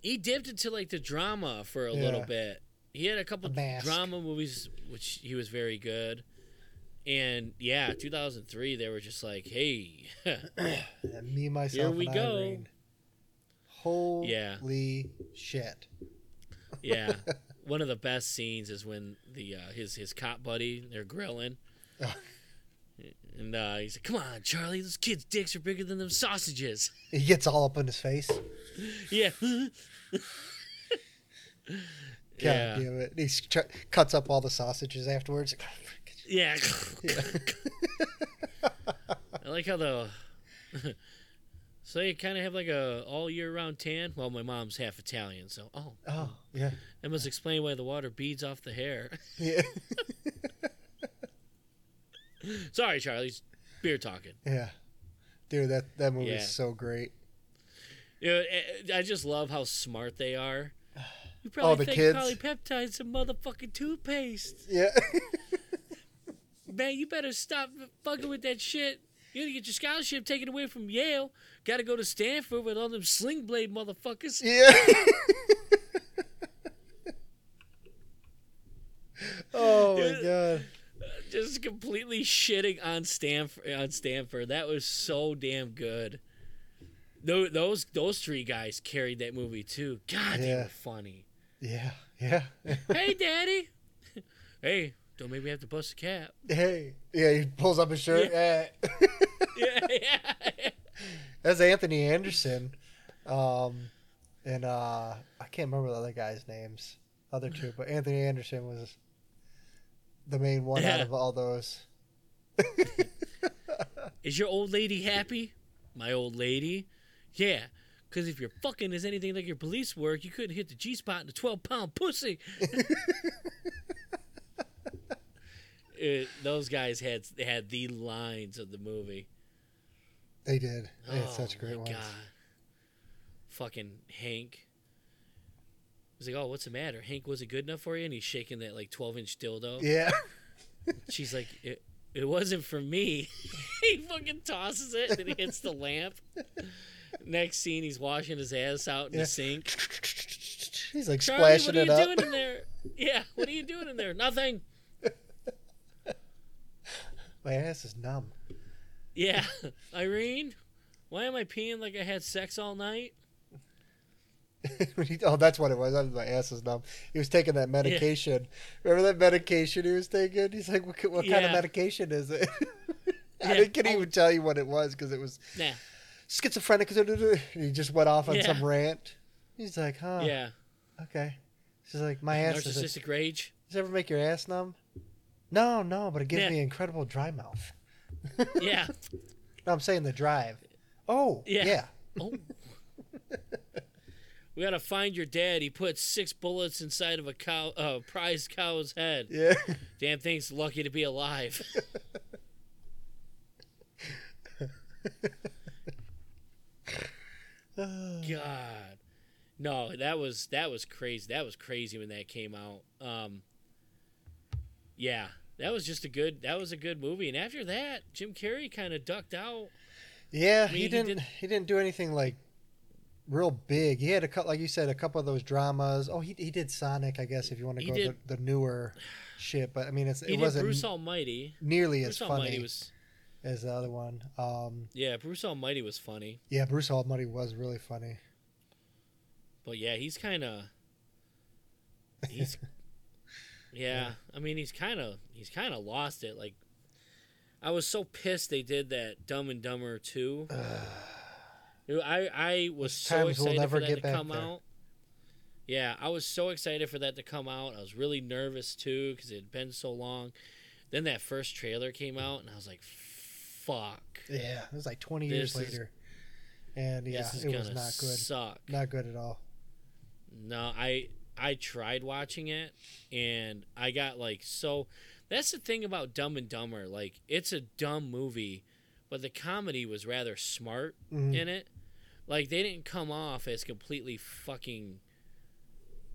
B: he dipped into like the drama for a
A: Yeah.
B: little bit. He had a couple
A: Mask.
B: drama movies, which he was very good. And yeah, 2003, they were just like, hey, [COUGHS]
A: me, myself, here
B: we
A: and
B: go.
A: Irene. Holy
B: Yeah.
A: shit!
B: yeah. [LAUGHS] One of the best scenes is when the uh, his his cop buddy they're grilling, [LAUGHS] and uh, he's like, "Come on, Charlie, those kids' dicks are bigger than them sausages."
A: He gets all up in his face. [LAUGHS]
B: yeah.
A: God
B: yeah.
A: damn it! He ch- cuts up all the sausages afterwards.
B: Yeah. [LAUGHS]
A: Yeah.
B: I like how the. [LAUGHS] so you kind of have like a all year round tan. Well, my mom's half Italian, so oh,
A: oh yeah,
B: that must explain why the water beads off the hair. [LAUGHS]
A: yeah,
B: Sorry, Charlie's beer talking.
A: yeah. Dude, that that movie
B: Yeah.
A: is so great.
B: You know, I just love how smart they are. You
A: Oh,
B: probably
A: the
B: think
A: kids.
B: polypeptide's some motherfucking toothpaste.
A: Yeah. [LAUGHS]
B: Man, you better stop fucking with that shit. You're gonna get your scholarship taken away from Yale. Gotta go to Stanford with all them sling blade motherfuckers.
A: Yeah. [LAUGHS] oh my god.
B: Just completely shitting on Stanford. On Stanford, that was so damn good. Those those those three guys carried that movie too. God, they
A: Yeah.
B: were funny.
A: Yeah. Yeah.
B: hey, Daddy. [LAUGHS] hey, don't make me have to bust a cap.
A: hey. Yeah, he pulls up his shirt. Eh.
B: yeah, yeah. [LAUGHS] [LAUGHS]
A: That's Anthony Anderson. Um and uh I can't remember the other guys' names. Other two, but Anthony Anderson was the main one out of all those.
B: Is your old lady happy? My old lady? Yeah. Because if your fucking is anything like your police work, you couldn't hit the G spot in a 12 pound pussy. [LAUGHS] It- those guys had had the lines of the movie.
A: They did. They had
B: oh,
A: such great
B: my
A: ones.
B: God. Fucking Hank. He's like, oh, what's the matter? Hank wasn't good enough for you? And he's shaking that like 12 inch dildo.
A: Yeah. [LAUGHS]
B: She's like, it, it wasn't for me. [LAUGHS] he fucking tosses it and it hits the lamp. Next scene, he's washing his ass out in
A: Yeah.
B: the sink.
A: He's like
B: Charlie,
A: splashing
B: what are you doing in there? Yeah, what are you doing in there? Nothing. [LAUGHS]
A: My ass is numb.
B: Yeah, Irene, why am I peeing like I had sex all night? [LAUGHS]
A: Oh, that's what it was. My ass is numb. He was taking that medication. Remember that medication he was taking? He's like, what, what kind of medication is it? [LAUGHS] I
B: Yeah.
A: couldn't
B: Oh.
A: even tell you what it was because it was
B: Nah.
A: Schizophrenic. He just went off on
B: Yeah.
A: some rant. He's like, huh,
B: Yeah.
A: okay. She's like, my ass is.
B: Narcissistic rage.
A: Does it ever make your ass numb? No, no, but it gives
B: Yeah.
A: me incredible dry mouth. [LAUGHS]
B: Yeah.
A: No, I'm saying the drive. Oh,
B: Yeah.
A: yeah.
B: Oh. [LAUGHS] we gotta find your dad. He put six bullets inside of a cow, uh, prize cow's head. [LAUGHS]
A: Yeah.
B: Damn thing's lucky to be alive. God, no, that was that was crazy. That was crazy when that came out. Um, yeah, that was just a good. That was a good movie. And after that, Jim Carrey kind of ducked out.
A: Yeah,
B: I mean,
A: he
B: he
A: didn't.
B: did-
A: He didn't do anything like real big. He had a couple, like you said, a couple of those dramas. Oh, he he did Sonic, I guess, if you want to go
B: did-
A: the, the newer shit. But I mean, it's, [SIGHS] it wasn't
B: Bruce Almighty.
A: nearly as funny
B: Almighty was
A: as the other one. Um,
B: yeah, Bruce Almighty was funny.
A: yeah, Bruce Almighty was really funny.
B: But yeah, he's kind of he's [LAUGHS] yeah, I mean he's kind of he's kind of lost it like I was so pissed they did that Dumb and Dumber 2. [SIGHS] I I was so
A: we'll
B: excited
A: never
B: for that to come
A: there.
B: out. Yeah, I was so excited for that to come out. I was really nervous too cuz it had been so long. Then that first trailer came out and I was like fuck.
A: Yeah, it was like 20 years
B: is-
A: later, and yeah,
B: this
A: it was not good.
B: Suck.
A: Not good at all.
B: No, I I tried watching it and I got like so that's the thing about Dumb and Dumber. Like it's a dumb movie, but the comedy was rather smart
A: Mhm.
B: in it. Like they didn't come off as completely fucking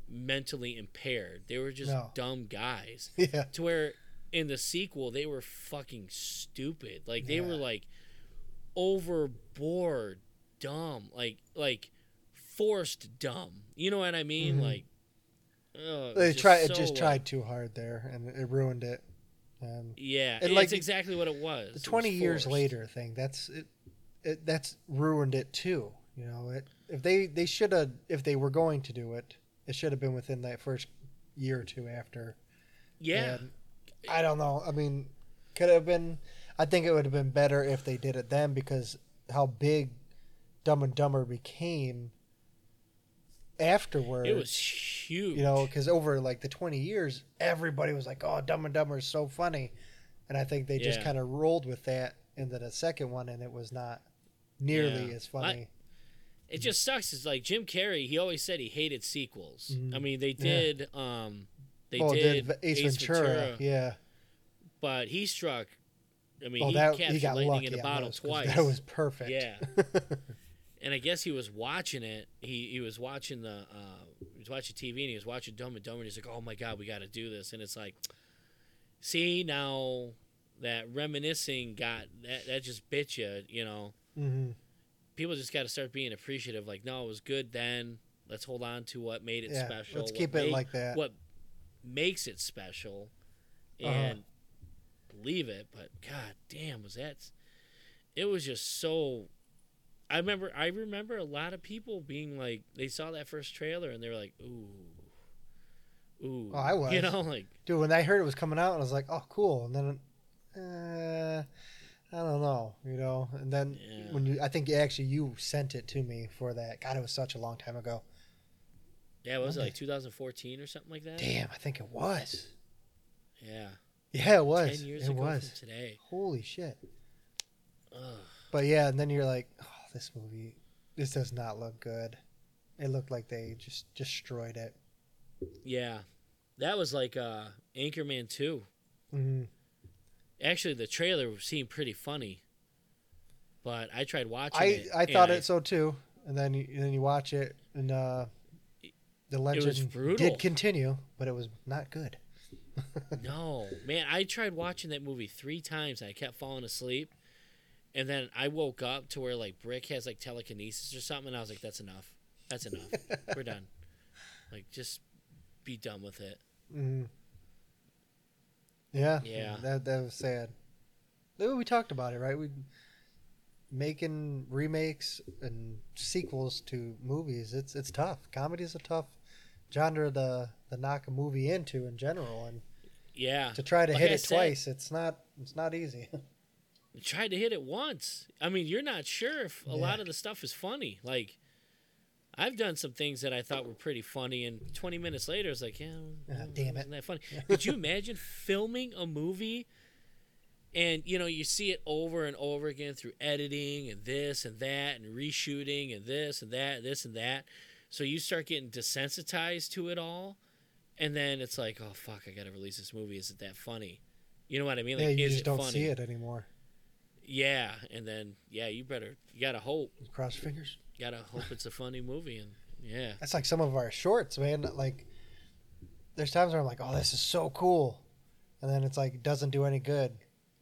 B: mentally impaired. They were just
A: No.
B: dumb guys. [LAUGHS]
A: Yeah,
B: To where in the sequel they were fucking stupid. Like they were like overboard dumb. Like like forced dumb. You know what I mean?
A: Mhm.
B: Like oh,
A: they
B: was
A: tried.
B: so,
A: it just tried too hard there, and it ruined it. And
B: Yeah,
A: And,
B: it's
A: like,
B: exactly what it was.
A: The
B: was
A: 20 years later thing that's it, it that's ruined it too you know it if they they should have if they were going to do it it should have been within that first year or two after
B: Yeah.
A: I don't know i mean could have been i think it would have been better if they did it then because how big dumb and dumber became afterwards
B: It was huge.
A: you know because over like the 20 years everybody was like oh dumb and dumber is so funny and i think they just kind of rolled with that into the second one and it was not nearly
B: Yeah.
A: as funny
B: it just sucks. It's like Jim Carrey. He always said he hated sequels.
A: Mhm.
B: I mean, they
A: Yeah.
B: did. Um, they
A: oh
B: did
A: did ace, ventura, yeah
B: but he struck. I mean,
A: oh
B: he
A: that
B: captured
A: he got
B: lightning in a bottle
A: those
B: twice.
A: that was perfect
B: Yeah. [LAUGHS] and I guess he was watching it. He he was watching the uh, he was watching TV and he was watching Dumb and Dumber. And he's like, "Oh my god, we got to do this!" And it's like, see now that reminiscing got that that just bit you. You know,
A: hmm
B: people just got to start being appreciative. Like, no, it was good then. Let's hold on to what made it
A: yeah
B: special.
A: let's keep it like that
B: what makes it special,
A: Uh-huh.
B: and leave it. But god damn, was that? It was just so. I remember. I remember a lot of people being like, they saw that first trailer and they were like, ooh, ooh.
A: Oh, I was.
B: You know, like
A: dude when i heard it was coming out i was like oh cool and then uh, i don't know you know and then
B: Yeah.
A: when you i think actually you sent it to me for that god it was such a long time ago
B: yeah, what was it like 2014 or something like that?
A: Damn, I think it was.
B: Yeah,
A: Yeah, it was.
B: ten years
A: it
B: ago
A: was.
B: from today.
A: Holy shit.
B: Ugh.
A: But yeah, and then you're like, oh, this movie, this does not look good. It looked like they just destroyed it.
B: Yeah, that was like uh, Anchorman 2.
A: hmm
B: Actually, the trailer seemed pretty funny, but I tried watching
A: I
B: it.
A: I thought it so too, and then you, and then you watch it, and uh, the
B: was
A: legend did continue, but it was not good. [LAUGHS]
B: No, man, I tried watching that movie three times and I kept falling asleep. And then I woke up to where like Brick has like telekinesis or something, and I was like, "That's enough. That's enough. [LAUGHS] We're done. Like, just be done with it."
A: hmm Yeah,
B: Yeah.
A: that that was sad. We talked about it, right? We making remakes and sequels to movies. It's it's tough. Comedy is a tough genre to to knock a movie into in general, and
B: Yeah,
A: to try to
B: Like
A: hit
B: I
A: it
B: said-
A: twice, it's not it's not easy. [LAUGHS]
B: Tried to hit it once. I mean, you're not sure if a
A: Yeah.
B: lot of the stuff is funny. Like, I've done some things that I thought were pretty funny, and 20 minutes later, it's like, yeah,
A: Ah, damn it.
B: that funny? Could you imagine [LAUGHS] filming a movie, and you know you see it over and over again through editing and this and that and reshooting and this and that, this and that, so you start getting desensitized to it all, and then it's like, oh fuck, I gotta release this movie. Is it that funny? You know what I mean? Like,
A: yeah, you
B: is
A: just
B: it
A: don't
B: funny?
A: see it anymore.
B: Yeah, and then yeah, you better you gotta hope,
A: Cross fingers.
B: you gotta hope it's a funny movie, and yeah,
A: That's like some of our shorts, man. Like, there's times where I'm like, oh, this is so cool, and then it's like doesn't do any good.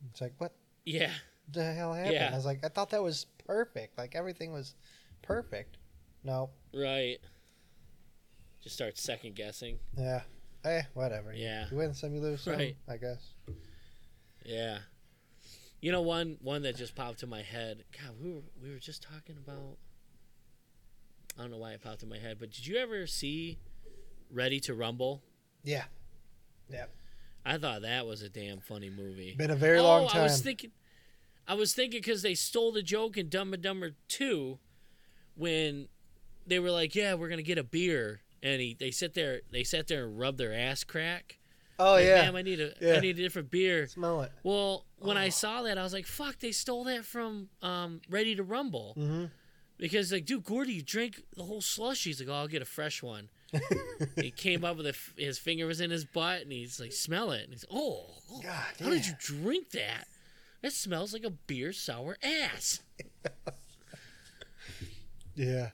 A: It's like, what
B: yeah,
A: the hell happened?
B: Yeah.
A: I was like, I thought that was perfect. Like everything was perfect. No,
B: right. Just start second guessing.
A: yeah, eh, whatever.
B: Yeah.
A: you win some, you lose some.
B: Right.
A: I guess.
B: Yeah. You know one one that just popped in my head. God, we were we were just talking about. I don't know why it popped in my head, but did you ever see Ready to Rumble?
A: Yeah, Yeah.
B: I thought that was a damn funny movie.
A: been a very
B: oh,
A: long time.
B: I was thinking, I was thinking because they stole the joke in Dumb and Dumber Two, when they were like, "Yeah, we're gonna get a beer," and he they sit there, they sat there and rubbed their ass crack.
A: oh
B: Like,
A: yeah,
B: Damn, I need a, I
A: Yeah.
B: need a different beer.
A: smell it.
B: Well, when I
A: Oh.
B: saw that, I was like, "Fuck!" They stole that from um, Ready to Rumble
A: Mm-hmm.
B: because, like, dude, Gordy, you drink the whole slush. He's like, "Oh, I'll get a fresh one." he [LAUGHS] came up with a, his finger was in his butt, and he's like, "Smell it." And he's, "Oh, oh,
A: God,
B: how did you drink that? That smells like a beer sour ass." [LAUGHS]
A: Yeah.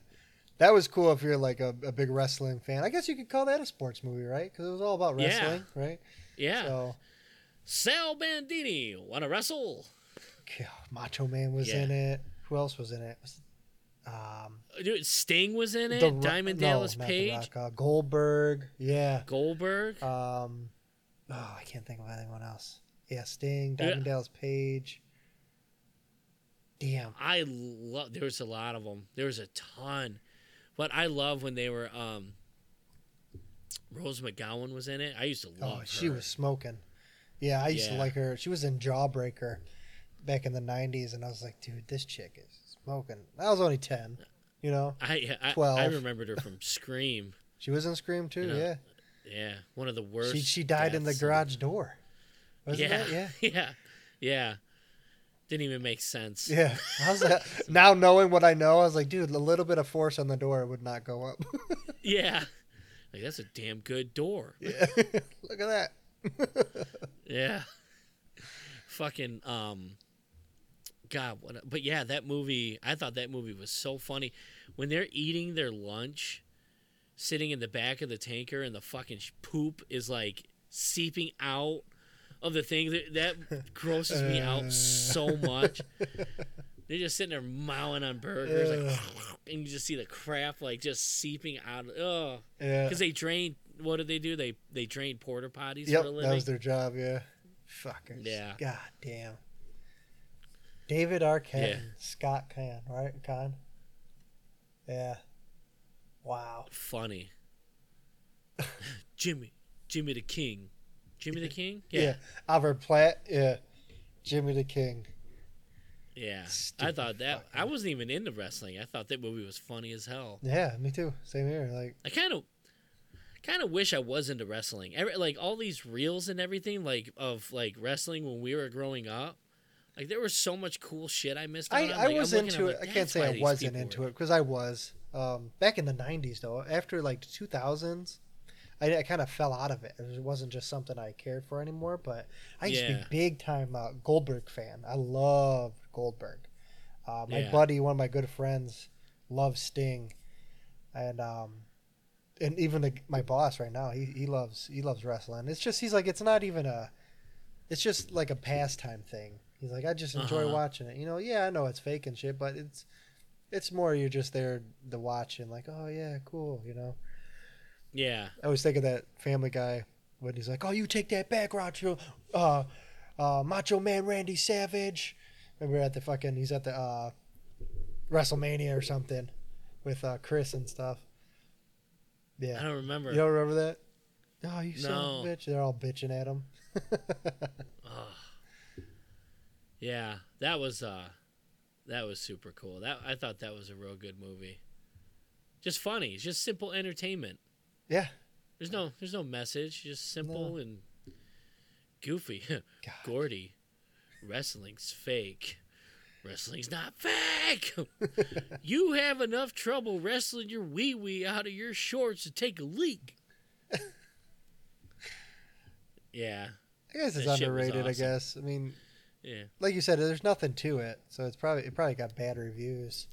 A: That was cool if you're like a, a big wrestling fan. I guess you could call that a sports movie, right? Because it was all about
B: Yeah.
A: wrestling, right?
B: Yeah,
A: So,
B: Sal Bandini, want to wrestle?
A: God, Macho Man was
B: Yeah.
A: in it. Who else was in it? Um,
B: Dude, Sting was in it.
A: The
B: Diamond
A: no,
B: Dallas Page,
A: uh, Goldberg. Yeah.
B: Goldberg.
A: Um, oh, I can't think of anyone else. Yeah, Sting,
B: Yeah.
A: Diamond Dallas Page. Damn.
B: I love. There was a lot of them. There was a ton, but I love when they were. um Rose McGowan was in it. I used to love her.
A: Oh, she was smoking. Yeah, I used to like her. She was in Jawbreaker back in the '90s, and I was like, dude, this chick is smoking. I was only ten, you know.
B: I I, I
A: 12.
B: remembered her from [LAUGHS] Scream.
A: She was in Scream too.
B: You know,
A: yeah,
B: Yeah, one of the worst.
A: she she died in the garage door. Was
B: yeah,
A: that? [LAUGHS] Yeah.
B: yeah, yeah. Didn't even make sense.
A: Yeah. [LAUGHS] How's that? now knowing what I know, I was like, dude, a little bit of force on the door would not go up. [LAUGHS]
B: Yeah. Like that's a damn good door.
A: yeah. [LAUGHS] Look at that.
B: Yeah. Fucking um God, what a- but yeah, that movie, I thought that movie was so funny when they're eating their lunch sitting in the back of the tanker and the fucking sh- poop is like seeping out of the thing that, that grosses me out so [LAUGHS] much. They're just sitting there mowing on burgers, like, [LAUGHS] and you just see the crap like just seeping out. Oh,
A: yeah.
B: because they drain. What do they do? They they drain porter potties
A: Yep,
B: for a
A: that was their job. Yeah. Fuckers.
B: Yeah.
A: God damn. David Arquette,
B: Yeah.
A: and Scott Caan, right? Caan. Yeah. Wow.
B: funny. [LAUGHS] Jimmy, Jimmy the King, Jimmy the King.
A: Yeah.
B: Yeah,
A: Albert Platt. Yeah. Jimmy the King.
B: yeah. I thought that I wasn't even into wrestling. I thought that movie was funny as hell.
A: Yeah, me too. Same here. Like,
B: I kind of, kind of wish I was into wrestling. Every, like all these reels and everything, like of like wrestling when we were growing up. Like there was so much cool shit I missed.
A: I. I
B: Like, I'm
A: was
B: looking,
A: into
B: I'm
A: it.
B: like,
A: I can't say I wasn't into
B: were-"
A: it because I was. Um, back in the 90s, though, after like 2000s, I, I kind of fell out of it. It wasn't just something I cared for anymore, but I used to be big time uh, Goldberg fan. I loved Goldberg. Uh, my
B: Yeah.
A: buddy, one of my good friends, loves Sting. And um, and even the, my boss right now, he, he loves he loves wrestling. It's just he's like it's not even a, it's just like a pastime thing. He's like I just enjoy
B: Uh-huh.
A: watching it. You know, yeah, I know it's fake and shit, but it's it's more you're just there to watch and like oh yeah, cool. You know,
B: Yeah,
A: I always think of that Family Guy when he's like oh you take that back, Macho, uh, uh, Macho Man Randy Savage. Remember at the fucking he's at the uh, WrestleMania or something with uh, Chris and stuff. Yeah.
B: I don't remember.
A: You don't remember that? Oh, you son of
B: No.
A: a bitch. They're all bitching at him. [LAUGHS]
B: Yeah, that was uh, that was super cool. That I thought that was a real good movie. just funny. It's just simple entertainment.
A: Yeah.
B: There's no there's no message. Just simple and goofy. [LAUGHS] Gordy, wrestling's fake. Wrestling's not fake. [LAUGHS] you have enough trouble wrestling your wee wee out of your shorts to take a leak. [LAUGHS] yeah,
A: I guess it's
B: That
A: underrated. I guess. I mean,
B: yeah,
A: like you said, there's nothing to it, so it's probably it probably got bad reviews.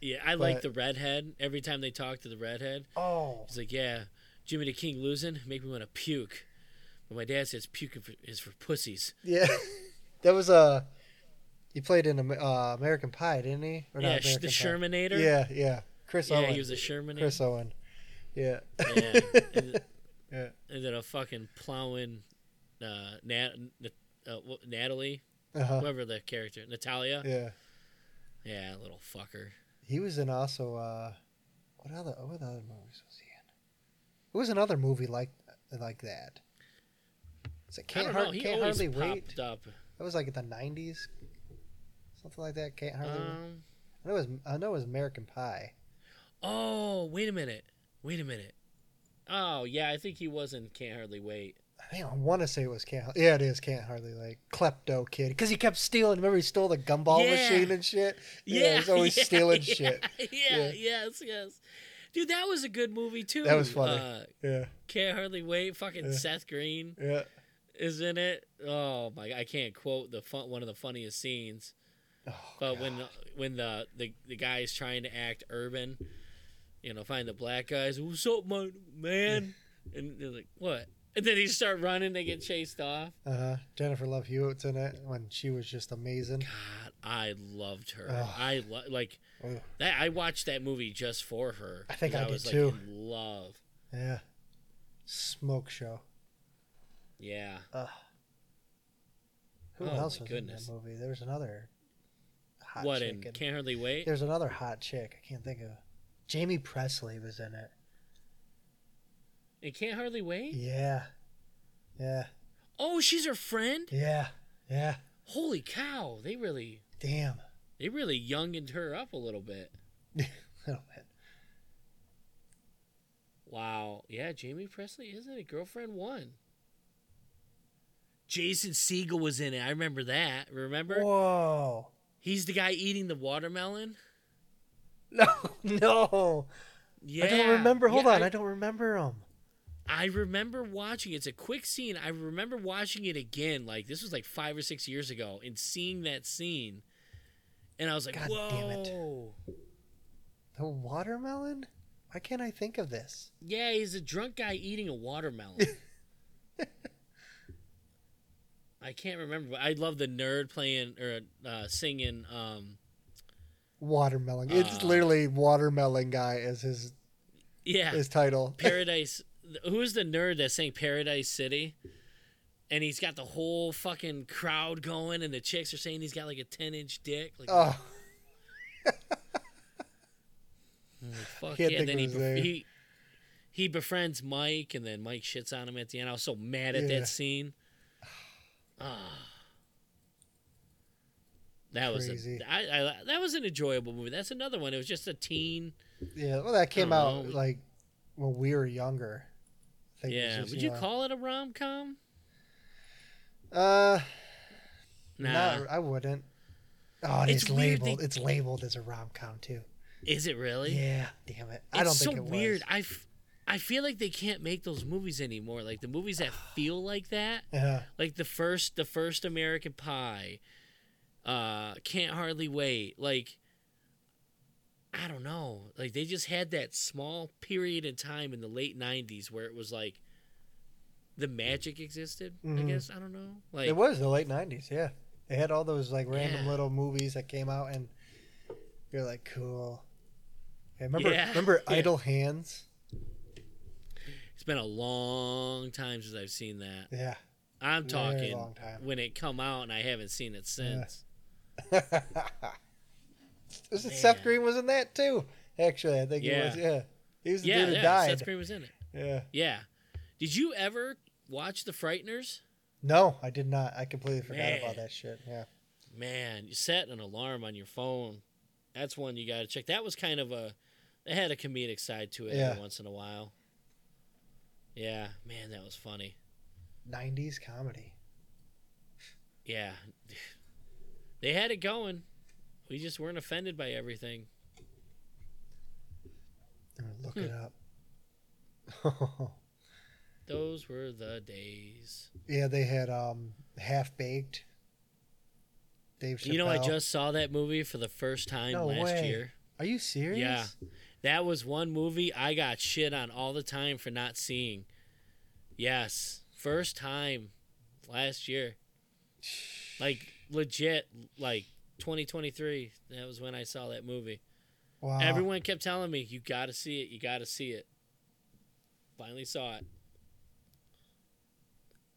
B: yeah. I like the redhead. Every time they talk to the redhead,
A: Oh.
B: he's like, "Yeah, Jimmy the King losing make me want to puke." But my dad says puking for, is for pussies.
A: Yeah. [LAUGHS] that was Uh, he played in uh, American Pie, didn't he? Or
B: yeah, the
A: Pie.
B: Sherminator.
A: Yeah, yeah. Chris
B: yeah,
A: Owen.
B: he was a Sherminator.
A: Chris Owen. Yeah.
B: Yeah. [LAUGHS] and,
A: Yeah.
B: and then a fucking plowing uh, Nat, uh, Natalie,
A: Uh-huh.
B: whoever the character, Natalia.
A: Yeah.
B: Yeah, little fucker.
A: He was in also uh what other what other movies was he What was another movie like like that? Is it
B: I
A: Can't, Har- Can't Hardly Wait?
B: up.
A: That was like in the nineties? Something like that. Can't hardly.
B: Um,
A: I know it was I know it was American Pie.
B: oh, wait a minute. Wait a minute. Oh, yeah, I think he was in Can't Hardly Wait.
A: I think I want to say it was Can't. Yeah, it is Can't Hardly like Klepto Kid because he kept stealing. Remember, he stole the gumball
B: Yeah.
A: machine and shit.
B: Yeah,
A: he's always [LAUGHS]
B: yeah,
A: stealing
B: yeah,
A: shit. [LAUGHS]
B: Yeah,
A: Yeah.
B: yes, yes. Dude, that was a good movie too.
A: That was funny.
B: Uh,
A: Yeah,
B: Can't Hardly Wait. Fucking
A: Yeah.
B: Seth Green
A: yeah.
B: is in it. Oh my! I can't quote the fun, one of the funniest scenes.
A: Oh,
B: But when
A: God.
B: when the, the the guy's trying to act urban, you know, find the black guys, what's up, my man? [LAUGHS] And they're like, what? And then he start running, they get chased off.
A: uh huh. Jennifer Love Hewitt's in it when she was just amazing.
B: God, I loved her.
A: Ugh.
B: I lo- like Oh,
A: Ugh.
B: that. I watched that movie just for her.
A: I think I did
B: was
A: too.
B: like in love.
A: Yeah, smoke show.
B: Yeah.
A: Ugh. Who
B: Oh,
A: else was
B: goodness.
A: in that movie? There was another hot
B: what
A: chick.
B: in
A: in-
B: Can't Hardly Wait?
A: There's another hot chick. I can't think of. Jaime Pressly was in it.
B: In Can't Hardly Wait?
A: Yeah, yeah,
B: Oh, she's her friend.
A: yeah, yeah.
B: Holy cow! They really
A: Damn.
B: They really youngened her up a little bit. [LAUGHS]
A: Little bit.
B: Wow. Yeah, Jaime Pressly isn't it? Girlfriend one. Jason Segel was in it. I remember that. Remember?
A: Whoa.
B: He's the guy eating the watermelon. [LAUGHS]
A: No, no.
B: Yeah.
A: I don't remember. Hold
B: Yeah,
A: on,
B: I,
A: I, don't remember him.
B: I remember watching. It's a quick scene. I remember watching it again. Like this was like five or six years ago, and seeing that scene, and I was like,
A: God
B: "Whoa!"
A: damn it. The watermelon? Why can't I think of this?
B: Yeah, he's a drunk guy eating a watermelon. [LAUGHS] I can't remember, but I love the nerd playing or uh, singing. Um,
A: Watermelon. It's
B: Uh,
A: literally watermelon guy as his
B: yeah,
A: his title.
B: Paradise. Who's the nerd that sang Paradise City? And he's got the whole fucking crowd going, and the chicks are saying he's got like a ten inch dick. Like,
A: Oh, [LAUGHS]
B: like, [LAUGHS] fuck yeah!
A: think
B: then he,
A: of his
B: bef-
A: name.
B: he he befriends Mike, and then Mike shits on him at the end. I was so mad at
A: Yeah.
B: that scene. [SIGHS] Ah, that was a, I, I, that was an enjoyable movie. That's another one. It was just a teen.
A: yeah. Well, that came out
B: know.
A: like when we were younger. I think
B: Yeah,
A: just,
B: would you
A: know-
B: call it a rom com?
A: Uh,
B: Nah.
A: no, I wouldn't. Oh, it
B: It's
A: is labeled.
B: they-
A: It's labeled as a rom com too.
B: Is it really?
A: Yeah, damn it.
B: It's
A: I don't
B: so
A: think it
B: weird.
A: was.
B: I, f- I feel like they can't make those movies anymore. Like the movies that [SIGHS] feel like that,
A: Yeah,
B: like the first, the first American Pie, uh, Can't Hardly Wait. Like, I don't know. Like they just had that small period in time in the late '90s where it was like the magic existed. I
A: Mhm.
B: guess I don't know. Like
A: it was the late '90s. Yeah, they had all those like random
B: Yeah.
A: little movies that came out, and you're like, cool. Yeah, remember,
B: Yeah.
A: remember [LAUGHS]
B: Yeah.
A: Idle Hands?
B: it's been a long time since I've seen that.
A: Yeah.
B: I'm talking when it come out, and I haven't seen it since. [LAUGHS]
A: was it Seth Green was in that too? Actually, I think
B: Yeah.
A: he was. Yeah, he was the
B: Yeah,
A: dude who
B: yeah.
A: died.
B: Seth Green was in it.
A: Yeah.
B: Yeah. Did you ever watch The Frighteners?
A: No, I did not. I completely forgot about that shit. Yeah.
B: Man, you set an alarm on your phone. That's one you got to check. That was kind of a They had a comedic side to it
A: Yeah.
B: every once in a while. Yeah, man, that was funny.
A: 90s comedy.
B: Yeah. They had it going. We just weren't offended by everything.
A: I'm gonna look
B: Hmm.
A: it up. [LAUGHS]
B: Those were the days.
A: yeah, they had um half baked. Dave Chappelle.
B: You know, I just saw that movie for the first time
A: No
B: last
A: way.
B: year.
A: Are you serious?
B: Yeah. That was one movie I got shit on all the time for not seeing. Yes. First time last year. Like legit like 2023. That was when I saw that movie.
A: Wow.
B: Everyone kept telling me, "You got to see it. You got to see it." Finally saw it.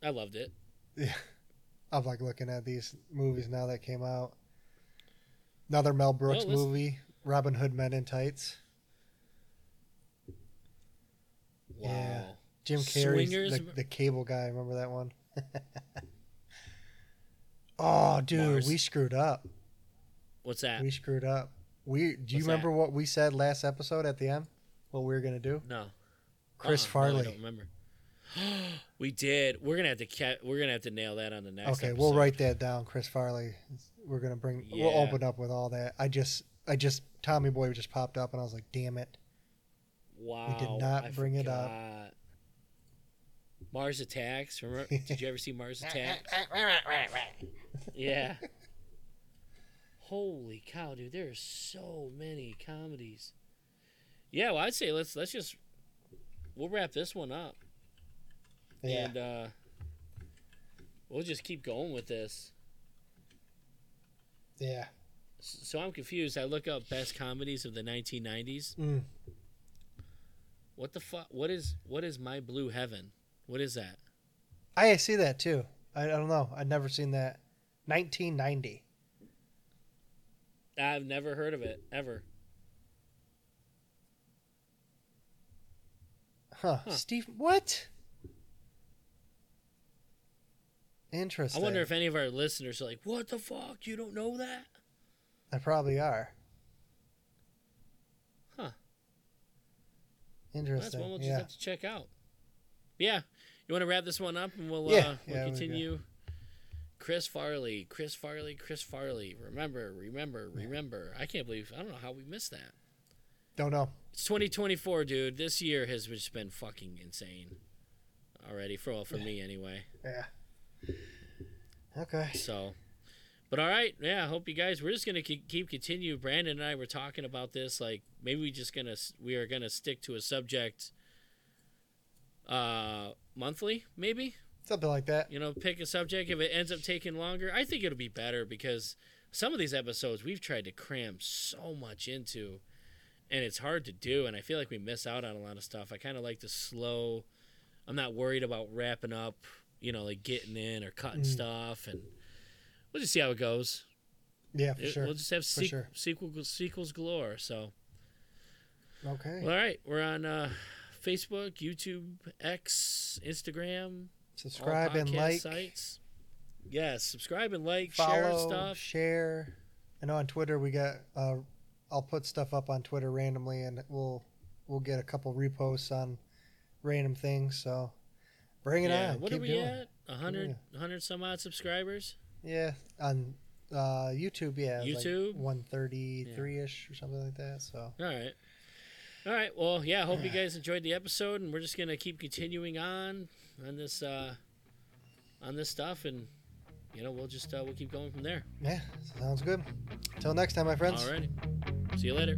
B: I loved it.
A: Yeah. [LAUGHS] I'm like looking at these movies now that came out. Another Mel Brooks movie, Robin Hood Men in Tights.
B: Wow.
A: Yeah. Jim Carrey's the, the cable guy. Remember that one? [LAUGHS] oh, dude,
B: Mars.
A: we screwed up.
B: What's that?
A: We screwed up. We do you
B: What's
A: remember what we said last episode at the end? What we were gonna do?
B: no.
A: Chris
B: Uh-uh, no, I
A: Farley.
B: don't remember. [GASPS] we did. We're gonna have to ca- we're gonna have to nail that on the next.
A: okay,
B: episode.
A: we'll write that down. Chris Farley. We're gonna bring. We'll open up with all that. I just, I just Tommy Boy just popped up, and I was like, damn it.
B: Wow.
A: We did not
B: I
A: bring it up.
B: Mars Attacks. Remember? [LAUGHS] did you ever see Mars Attacks? [LAUGHS] Yeah. Holy cow, dude! There are so many comedies. Yeah, well, I'd say let's let's just we'll wrap this one up
A: Yeah.
B: and uh we'll just keep going with this.
A: yeah.
B: So I'm confused. I look up best comedies of the 1990s.
A: Mm.
B: What the fuck? What is what is My Blue Heaven? What is that?
A: I see that too. I, I don't know. I've never seen that. 1990.
B: I've never heard of it ever.
A: Huh.
B: Huh.
A: Steve, what? Interesting.
B: I wonder if any of our listeners are like, "What the fuck? You don't know that?"
A: I probably are.
B: Huh. Well, that's
A: Interesting.
B: one we'll just
A: yeah.
B: have to check out. Yeah, you want to wrap this one up, and we'll
A: Yeah,
B: uh, we'll
A: yeah, we
B: continue. Chris Farley, Chris Farley, Chris Farley. Remember, remember, remember. I can't believe I don't know how we missed that.
A: Don't know.
B: It's 2024, dude. This year has just been fucking insane already for well, for me anyway.
A: Yeah. Okay.
B: So, but all right, yeah. I hope you guys. We're just gonna keep, keep continue. Brandon and I were talking about this. Like maybe we just gonna we are gonna stick to a subject. Uh, monthly maybe.
A: Something like that.
B: You know, pick a subject. If it ends up taking longer, I think it'll be better because some of these episodes we've tried to cram so much into, and it's hard to do. And I feel like we miss out on a lot of stuff. I kind of like to slow. I'm not worried about wrapping up. You know, like getting in or cutting
A: Mm.
B: stuff, and we'll just see how it goes.
A: Yeah, for
B: It-
A: sure.
B: We'll just have sequ-
A: sure.
B: sequel, sequels galore. So,
A: Okay.
B: well, all right, we're on uh, Facebook, YouTube, X, Instagram,
A: Subscribe and like.
B: sites. Yes, subscribe and like, share stuff.
A: share. I know on Twitter we got. Uh, I'll put stuff up on Twitter randomly, and we'll we'll get a couple reposts on random things. So bring it
B: yeah,
A: on.
B: what
A: Keep
B: are we
A: doing.
B: at? A hundred, a hundred some odd subscribers.
A: Yeah, on uh, YouTube. Yeah,
B: YouTube?
A: one thirty three ish or something like that. So
B: All right. All right. Well, yeah. I hope you [SIGHS] guys enjoyed the episode, and we're just gonna keep continuing on on this uh, on this stuff, and you know we'll just uh, we'll keep going from there.
A: yeah, sounds good. Until next time, my friends.
B: All righty. See you later.